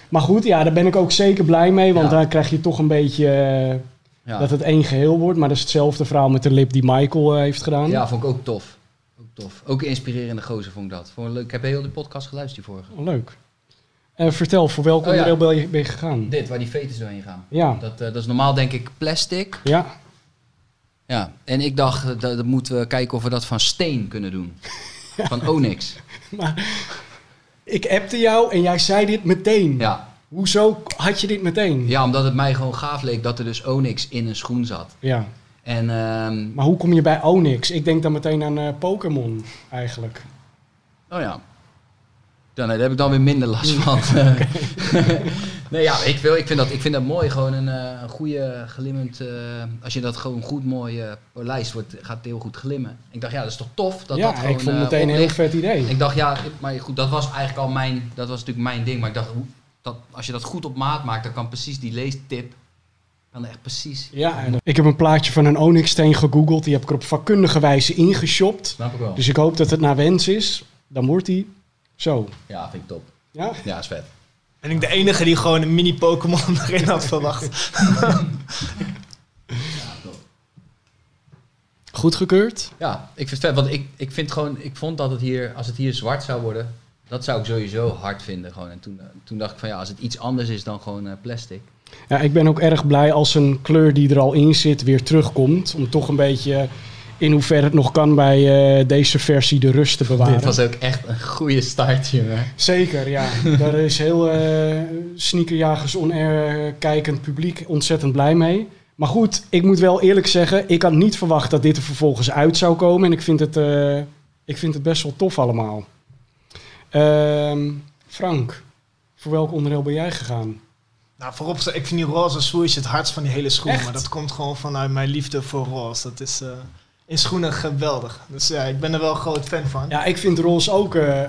Maar goed, ja, daar ben ik ook zeker blij mee. Want Ja. dan krijg je toch een beetje eh, Ja. dat het één geheel wordt. Maar dat is hetzelfde verhaal met de lip die Michael eh, heeft gedaan. ja, vond ik ook tof. Ook tof. Ook inspirerende gozer vond ik dat. Vond ik leuk. Ik heb heel de podcast geluisterd die vorige. Oh, leuk. Eh, vertel, voor welk Oh, onderdeel ben je, ben je gegaan? Dit, waar die fetus doorheen gaan. Ja, Dat, dat is normaal denk ik plastic. ja. Ja, en ik dacht, eh, dat, dat moeten we kijken of we dat van steen kunnen doen. Van Onyx. [laughs] Maar ik appte jou en jij zei dit meteen. Ja. Hoezo had je dit meteen? ja, omdat het mij gewoon gaaf leek dat er dus Onyx in een schoen zat. Ja. En ehm, Maar hoe kom je bij Onyx? Ik denk dan meteen aan eh, Pokémon eigenlijk. Oh ja. Ja, nee, daar heb ik dan weer minder last van. [laughs] [laughs] nee, ja, ik, wil, ik, vind dat, ik vind dat mooi. Gewoon een, eh, een goede glimmend... eh, als je dat gewoon goed mooi eh polijst, wordt, gaat het heel goed glimmen. Ik dacht, ja, dat is toch tof dat ja, dat gewoon ik vond eh, meteen een heel vet idee. Ik dacht, ja, maar goed, dat was eigenlijk al mijn... Dat was natuurlijk mijn ding. Maar ik dacht, dat, als je dat goed op maat maakt, dan kan precies die leestip... Kan echt precies... Ja, en ik heb een plaatje van een Onyx-steen gegoogeld. Die heb ik er op vakkundige wijze ingeshopt. Snap ik wel. Dus ik hoop dat het naar wens is. Dan wordt hij zo. Ja, vind ik top. Ja? Ja, is vet. Ben ik de enige die gewoon een mini Pokémon [laughs] erin had verwacht. [laughs] Goedgekeurd? Ja, ik vind het vet. Want ik, ik vind gewoon, ik vond dat het hier, als het hier zwart zou worden, dat zou ik sowieso hard vinden. Gewoon. En toen, eh, toen dacht ik van ja, als het iets anders is dan gewoon eh, plastic. Ja, ik ben ook erg blij als een kleur die er al in zit weer terugkomt. Om toch een beetje in hoeverre het nog kan bij eh, deze versie de rust te bewaren. Dit was ook echt een goede start, jongen. Zeker, ja. [laughs] Daar is heel eh sneakerjagers on-air kijkend publiek ontzettend blij mee. Maar goed, ik moet wel eerlijk zeggen, ik had niet verwacht dat dit er vervolgens uit zou komen. En ik vind het, eh, ik vind het best wel tof allemaal. Ehm, Frank, voor welk onderdeel ben jij gegaan? Nou, voorop, ik vind die roze swoosh het hardst van die hele schoen. Echt? Maar dat komt gewoon vanuit mijn liefde voor roze. Dat is eh, in schoenen geweldig. Dus ja, ik ben er wel een groot fan van. Ja, ik vind roze ook eh,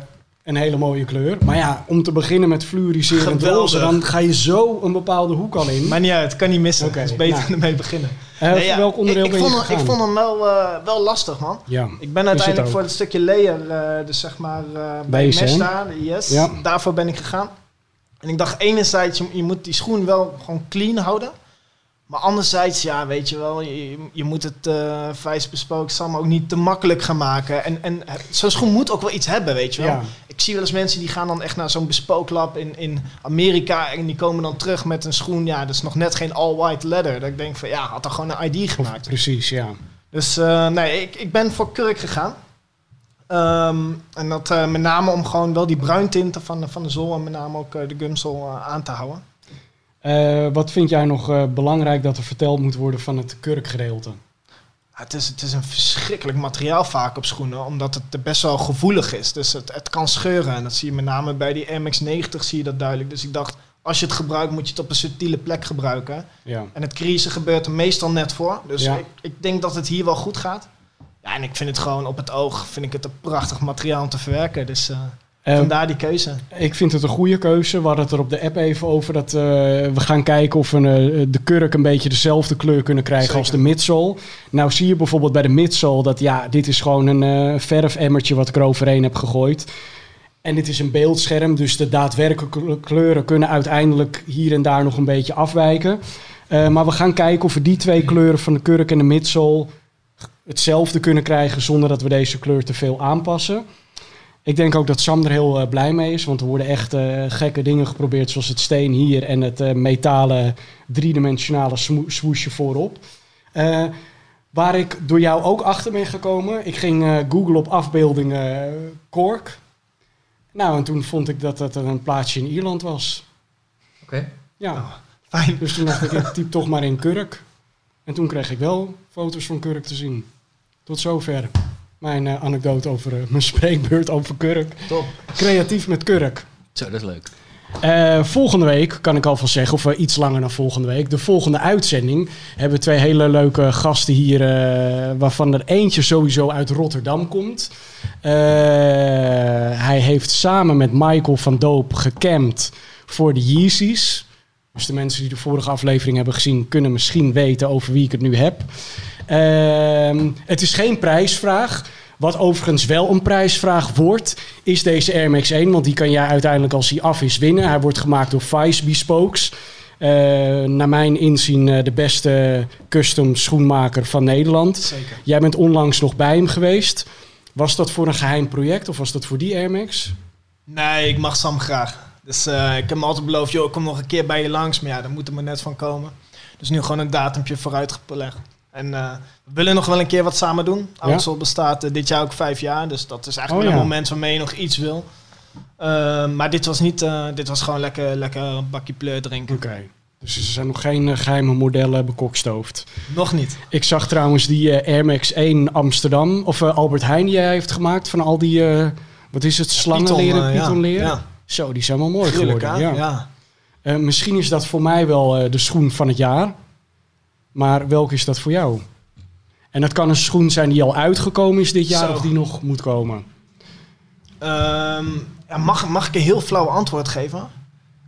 een hele mooie kleur. Maar ja, om te beginnen met fluoriserend roze, dan ga je zo een bepaalde hoek al in. Maar niet uit, het kan niet missen. Oké, het is beter nou. ermee beginnen. Nee, voor ja, welk onderdeel ik, ik ben je vond? Ik vond hem wel, eh, wel lastig, man. Ja, Ik ben uiteindelijk het voor het stukje layer, eh, dus zeg maar eh bij yes, Ja. daarvoor ben ik gegaan. En ik dacht enerzijds, je, je moet die schoen wel gewoon clean houden. Maar anderzijds, ja, weet je wel, je, je moet het uh, vijs besproken Sam ook niet te makkelijk gaan maken. En, en zo'n schoen moet ook wel iets hebben, weet je wel. ja. Ik zie wel eens mensen die gaan dan echt naar zo'n bespooklab in, in Amerika en die komen dan terug met een schoen, ja, dat is nog net geen all-white leather. Dat ik denk van, ja, had er gewoon een ID Of- gemaakt. precies, ja. Dus eh, nee, ik, ik ben voor kurk gegaan. Ehm, en dat eh, met name om gewoon wel die bruintinten van, de- van de zool en met name ook eh, de gumsol eh, aan te houden. Eh, wat vind jij nog eh, belangrijk dat er verteld moet worden van het kurkgedeelte? Ja, het, is, het is een verschrikkelijk materiaal vaak op schoenen, omdat het best wel gevoelig is. Dus het, het kan scheuren en dat zie je met name bij die MX-90 zie je dat duidelijk. Dus ik dacht, als je het gebruikt moet je het op een subtiele plek gebruiken. Ja. En het creasen gebeurt er meestal net voor. Dus Ja. ik, ik denk dat het hier wel goed gaat. Ja, en ik vind het gewoon op het oog vind ik het een prachtig materiaal om te verwerken. Dus Eh, vandaar die keuze. Ik vind het een goede keuze. We hadden het er op de app even over. Dat eh, we gaan kijken of we eh, de kurk een beetje dezelfde kleur kunnen krijgen Zeker. als de midsole. Nou zie je bijvoorbeeld bij de midsole dat ja, dit is gewoon een eh verfemmertje wat ik eroverheen heb gegooid. En dit is een beeldscherm, dus de daadwerkelijke kleuren kunnen uiteindelijk hier en daar nog een beetje afwijken. Maar we gaan kijken of we die twee kleuren van de kurk en de midsole hetzelfde kunnen krijgen zonder dat we deze kleur te veel aanpassen. Ik denk ook dat Sam er heel eh, blij mee is, want er worden echt eh, gekke dingen geprobeerd, zoals het steen hier en het eh, metalen driedimensionale swoesje voorop. Waar ik door jou ook achter ben gekomen, ik ging eh googlen op afbeeldingen kork. Nou, en toen vond ik dat dat een plaatsje in Ierland was. Oké. Ja, Fijn. dus toen dacht ik, ik typ toch maar in kurk. En toen kreeg ik wel foto's van kurk te zien. Tot zover mijn eh, anekdote over eh, mijn [laughs] spreekbeurt over kurk. Top. Creatief met kurk. Zo, dat is leuk. Eh, volgende week kan ik alvast zeggen, of iets langer dan volgende week. De volgende uitzending hebben we twee hele leuke gasten hier, waarvan er eentje sowieso uit Rotterdam komt. Hij heeft samen met Michael van Doop gecampt voor de Yeezys. Dus de mensen die de vorige aflevering hebben gezien, kunnen misschien weten over wie ik het nu heb. Ehm, het is geen prijsvraag. Wat overigens wel een prijsvraag wordt, is deze Air Max 1. Want die kan jij uiteindelijk als hij af is winnen. Hij wordt gemaakt door Vice Bespokes. Eh, naar mijn inzien eh, de beste custom schoenmaker van Nederland. Zeker. Jij bent onlangs nog bij hem geweest. Was dat voor een geheim project of was dat voor die Air Max? Nee, ik mag Sam graag. Dus eh, ik heb hem altijd beloofd, joh, ik kom nog een keer bij je langs. Maar ja, daar moet er maar net van komen. Dus nu gewoon een datumpje vooruit gelegd. En eh, we willen nog wel een keer wat samen doen. Oudsel bestaat eh, dit jaar ook vijf jaar. Dus dat is eigenlijk Oh, een moment waarmee je nog iets wil. Eh, maar dit was niet, dit was gewoon lekker, lekker een bakje pleur drinken. Oké. Dus er zijn nog geen eh, geheime modellen bekokstoofd. Nog niet. Ik zag trouwens die Air Max 1 Amsterdam, of Albert Heijn die hij heeft gemaakt van al die, wat is het, slangenleren, ja. pythonleren. Ja, Zo, die zijn wel mooi geworden. hè? Ja. ja. Misschien is dat voor mij wel de schoen van het jaar. Maar welke is dat voor jou? En dat kan een schoen zijn die al uitgekomen is dit jaar Zo. of die nog moet komen. Ja, mag, mag ik een heel flauw antwoord geven?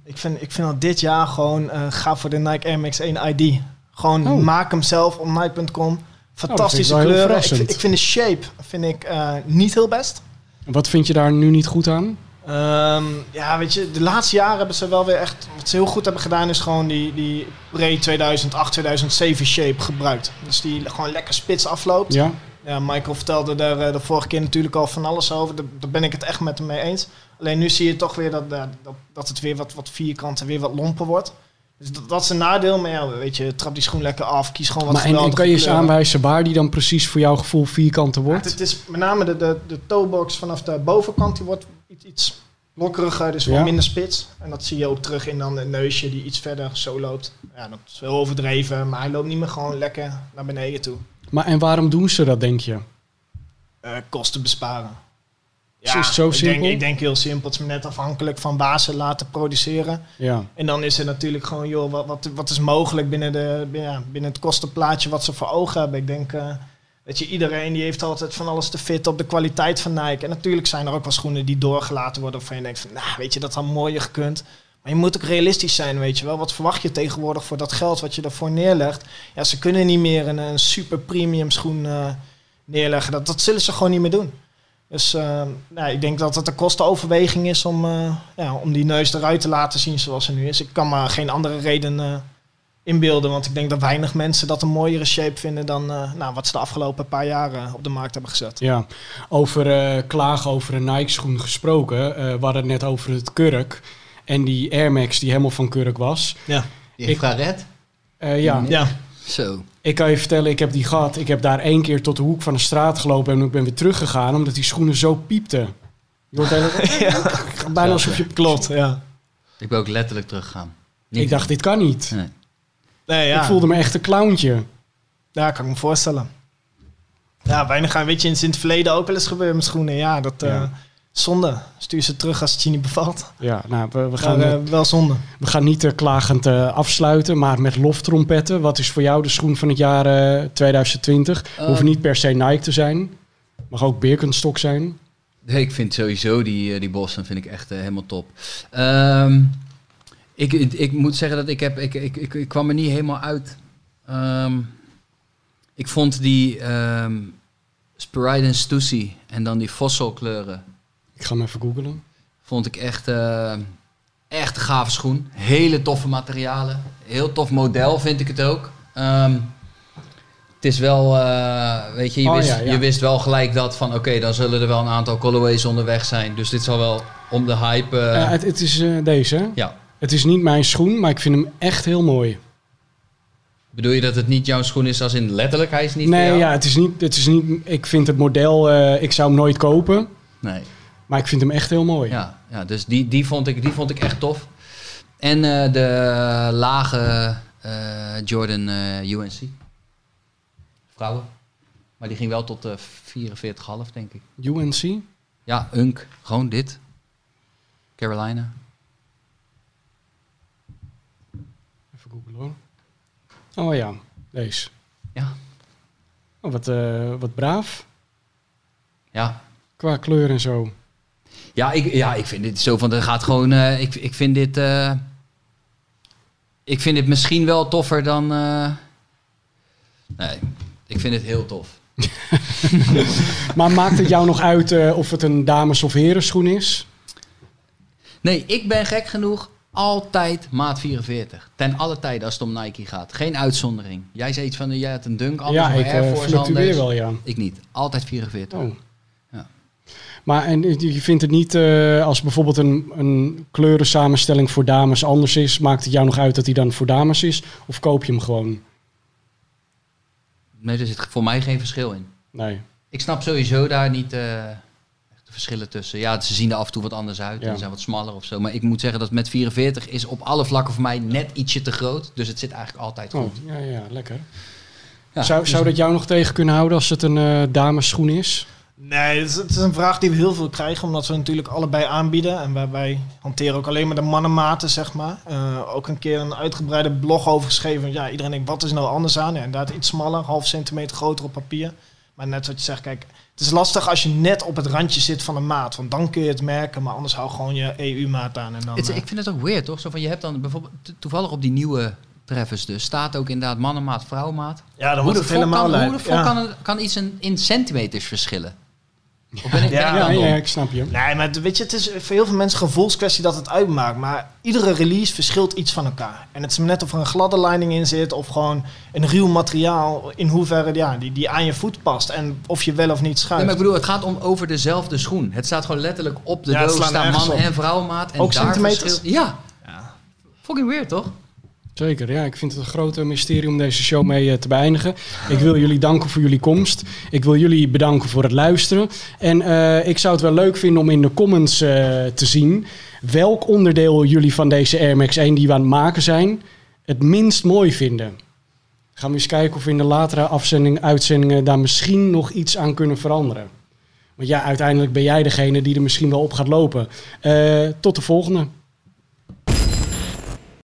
Ik vind, ik vind dat dit jaar gewoon eh ga voor de Nike Air Max 1 ID. Gewoon Oh. maak hem zelf op Nike.com. Fantastische wel heel kleuren. Ik, vind- ik vind de shape vind ik, eh, niet heel best. Wat vind je daar nu niet goed aan? Ehm, ja, weet je, de laatste jaren hebben ze wel weer echt... Wat ze heel goed hebben gedaan is gewoon die, die pre-2008, 2007 shape gebruikt. Dus die gewoon lekker spits afloopt. Ja? Ja, Michael vertelde daar eh, de vorige keer natuurlijk al van alles over. Daar, ben ik het echt met hem mee eens. Alleen nu zie je toch weer dat, dat, dat het weer wat, wat vierkant en weer wat lomper wordt. Dus dat, dat is een nadeel. Maar ja, weet je, trap die schoen lekker af. Kies gewoon wat Maar en, kan je eens aanwijzen waar die dan precies voor jouw gevoel vierkanter wordt? het, het is met name de, de, de toebox vanaf de bovenkant. Die wordt iets, iets lokkeriger, dus wat Ja. minder spits. En dat zie je ook terug in dan het neusje die iets verder zo loopt. Ja, dat is wel overdreven. Maar hij loopt niet meer gewoon lekker naar beneden toe. Maar en waarom doen ze dat, denk je? eh, kosten besparen. Is het zo ik simpel? Denk, ik denk heel simpel. Het is net afhankelijk van waar ze laten produceren. Ja. En dan is er natuurlijk gewoon, joh, wat, wat, wat is mogelijk binnen, de, binnen, ja, binnen het kostenplaatje wat ze voor ogen hebben. Ik denk, eh weet je, iedereen die heeft altijd van alles te fit op de kwaliteit van Nike. En natuurlijk zijn er ook wel schoenen die doorgelaten worden waarvan je denkt van, nou, weet je, dat had mooier gekund. Maar je moet ook realistisch zijn, weet je wel. Wat verwacht je tegenwoordig voor dat geld wat je ervoor neerlegt? Ja, ze kunnen niet meer een, een super premium schoen eh, neerleggen. Dat, dat zullen ze gewoon niet meer doen. Dus eh, nou, ik denk dat het een kostenoverweging is om, eh, ja, om die neus eruit te laten zien zoals ze nu is. Ik kan me geen andere reden eh, inbeelden, want ik denk dat weinig mensen dat een mooiere shape vinden dan eh, nou, wat ze de afgelopen paar jaar op de markt hebben gezet. Ja, over eh, klagen over een Nike-schoen gesproken. eh we hadden het net over het kurk. En die Air Max die helemaal van kurk was. Ja, Die Ik- infrared. Eh, ja, ja. Zo. Ik kan je vertellen, ik heb die gehad. Ik heb daar één keer tot de hoek van de straat gelopen en ik ben weer teruggegaan omdat die schoenen zo piepten. Je wordt helemaal, [laughs] bijna alsof je... Klopt, ja. Ik ben ook letterlijk teruggegaan. Ik dacht, dit kan niet. Nee. Nee, ja. Ik voelde me echt een clowntje. Ja, kan ik me voorstellen. Ja, weinig gaan. Weet je, in het verleden ook wel eens gebeurd met schoenen. Ja, dat... eh. Zonde. Stuur ze terug als het je niet bevalt. Ja, nou, we, we Maar, gaan, eh, wel zonde. we gaan niet eh, klagend eh, afsluiten, maar met loftrompetten. Wat is voor jou de schoen van het jaar eh, 2020? Eh, Hoeft niet per se Nike te zijn. Mag ook Birkenstock zijn. Nee, ik vind sowieso die, die Boston vind ik echt helemaal top. Ehm, ik, ik, ik moet zeggen dat ik heb, ik, ik, ik, ik kwam er niet helemaal uit. Ehm, ik vond die ehm Spiridon Stussy en dan die fossil kleuren, Ik ga hem even googlen. vond ik echt, eh, echt een gave schoen. Hele toffe materialen. Heel tof model vind ik het ook. Ehm, het is wel, eh, weet je, je, Oh, wist, ja, ja. je wist wel gelijk dat van oké, dan zullen er wel een aantal colorways onderweg zijn. Dus dit zal wel om de hype. eh, het, het is deze. ja. Het is niet mijn schoen, maar ik vind hem echt heel mooi. Bedoel je dat het niet jouw schoen is als in letterlijk hij is niet nee, ja, het is niet, het is niet. Ik vind het model, ik zou hem nooit kopen, Nee. Maar ik vind hem echt heel mooi. Ja, ja dus die, die, vond ik, die vond ik echt tof. En eh, de lage eh, Jordan eh, UNC. Vrouwen. Maar die ging wel tot eh 44,5 denk ik. UNC? Ja, Unk. Gewoon dit. Carolina. Even googlen hoor. Oh ja, deze. Ja. Oh, wat, wat braaf. Ja. Qua kleur en zo. Ja, ik, ja, ik vind dit zo van, er gaat gewoon, eh, ik, ik vind dit, eh, ik vind dit misschien wel toffer dan, eh, nee, ik vind het heel tof. [laughs] Maar maakt het jou nog uit of het een dames- of herenschoen is? Nee, ik ben gek genoeg altijd maat 44. Ten alle tijden als het om Nike gaat. Geen uitzondering. Jij zei iets van, jij had een dunk, anders ja, ik Air Force wel, ja. Ik niet. Altijd 44. Oh. Maar en je vindt het niet, eh, als bijvoorbeeld een, een kleurensamenstelling voor dames anders is, maakt het jou nog uit dat die dan voor dames is? Of koop je hem gewoon? Nee, er zit voor mij geen verschil in. Nee. Ik snap sowieso daar niet eh, echt de verschillen tussen. Ja, ze zien er af en toe wat anders uit Ja. en zijn wat smaller of zo. Maar ik moet zeggen dat met 44 is op alle vlakken voor mij net ietsje te groot. Dus het zit eigenlijk altijd Oh, goed. ja, ja, lekker. Ja, zou, dus- zou dat jou nog tegen kunnen houden als het een eh damesschoen is? Nee, het is, het is een vraag die we heel veel krijgen, omdat we natuurlijk allebei aanbieden. En wij, wij hanteren ook alleen maar de mannenmaten, zeg maar. Eh, ook een keer een uitgebreide blog over geschreven. Ja, iedereen denkt, wat is nou anders aan? Ja, inderdaad iets smaller, half centimeter groter op papier. Maar net wat je zegt, kijk, het is lastig als je net op het randje zit van een maat. Want dan kun je het merken, maar anders hou gewoon je EU-maat aan. En dan, eh, ik vind het ook weird, toch? Zo van, je hebt dan bijvoorbeeld to- toevallig op die nieuwe treffers dus staat ook inderdaad mannenmaat, vrouwmaat. ja, dan de het helemaal kan, hoe de fuck Ja. kan, kan iets in, in centimeters verschillen? Of ben ik, ben Ja, ik Ja, ik snap je. Nee, maar weet je, het is voor heel veel mensen een gevoelskwestie dat het uitmaakt. Maar iedere release verschilt iets van elkaar. En het is net of er een gladde lining in zit of gewoon een ruw materiaal. In hoeverre ja, die, die aan je voet past en of je wel of niet Nee, schuift. maar ik bedoel, het gaat om over dezelfde schoen. Het staat gewoon letterlijk op de Ja, doos staan man op. en vrouwmaat. En Ook daar centimeters? verschilt- Ja. Ja. Fucking weird, toch? Zeker, ja. Ik vind het een grote mysterie om deze show mee eh, te beëindigen. Ik wil jullie danken voor jullie komst. Ik wil jullie bedanken voor het luisteren. En eh, ik zou het wel leuk vinden om in de comments eh, te zien... welk onderdeel jullie van deze Air Max 1 die we aan het maken zijn... het minst mooi vinden. Gaan we eens kijken of we in de latere afzending, uitzendingen... daar misschien nog iets aan kunnen veranderen. Want ja, uiteindelijk ben jij degene die er misschien wel op gaat lopen. Tot de volgende.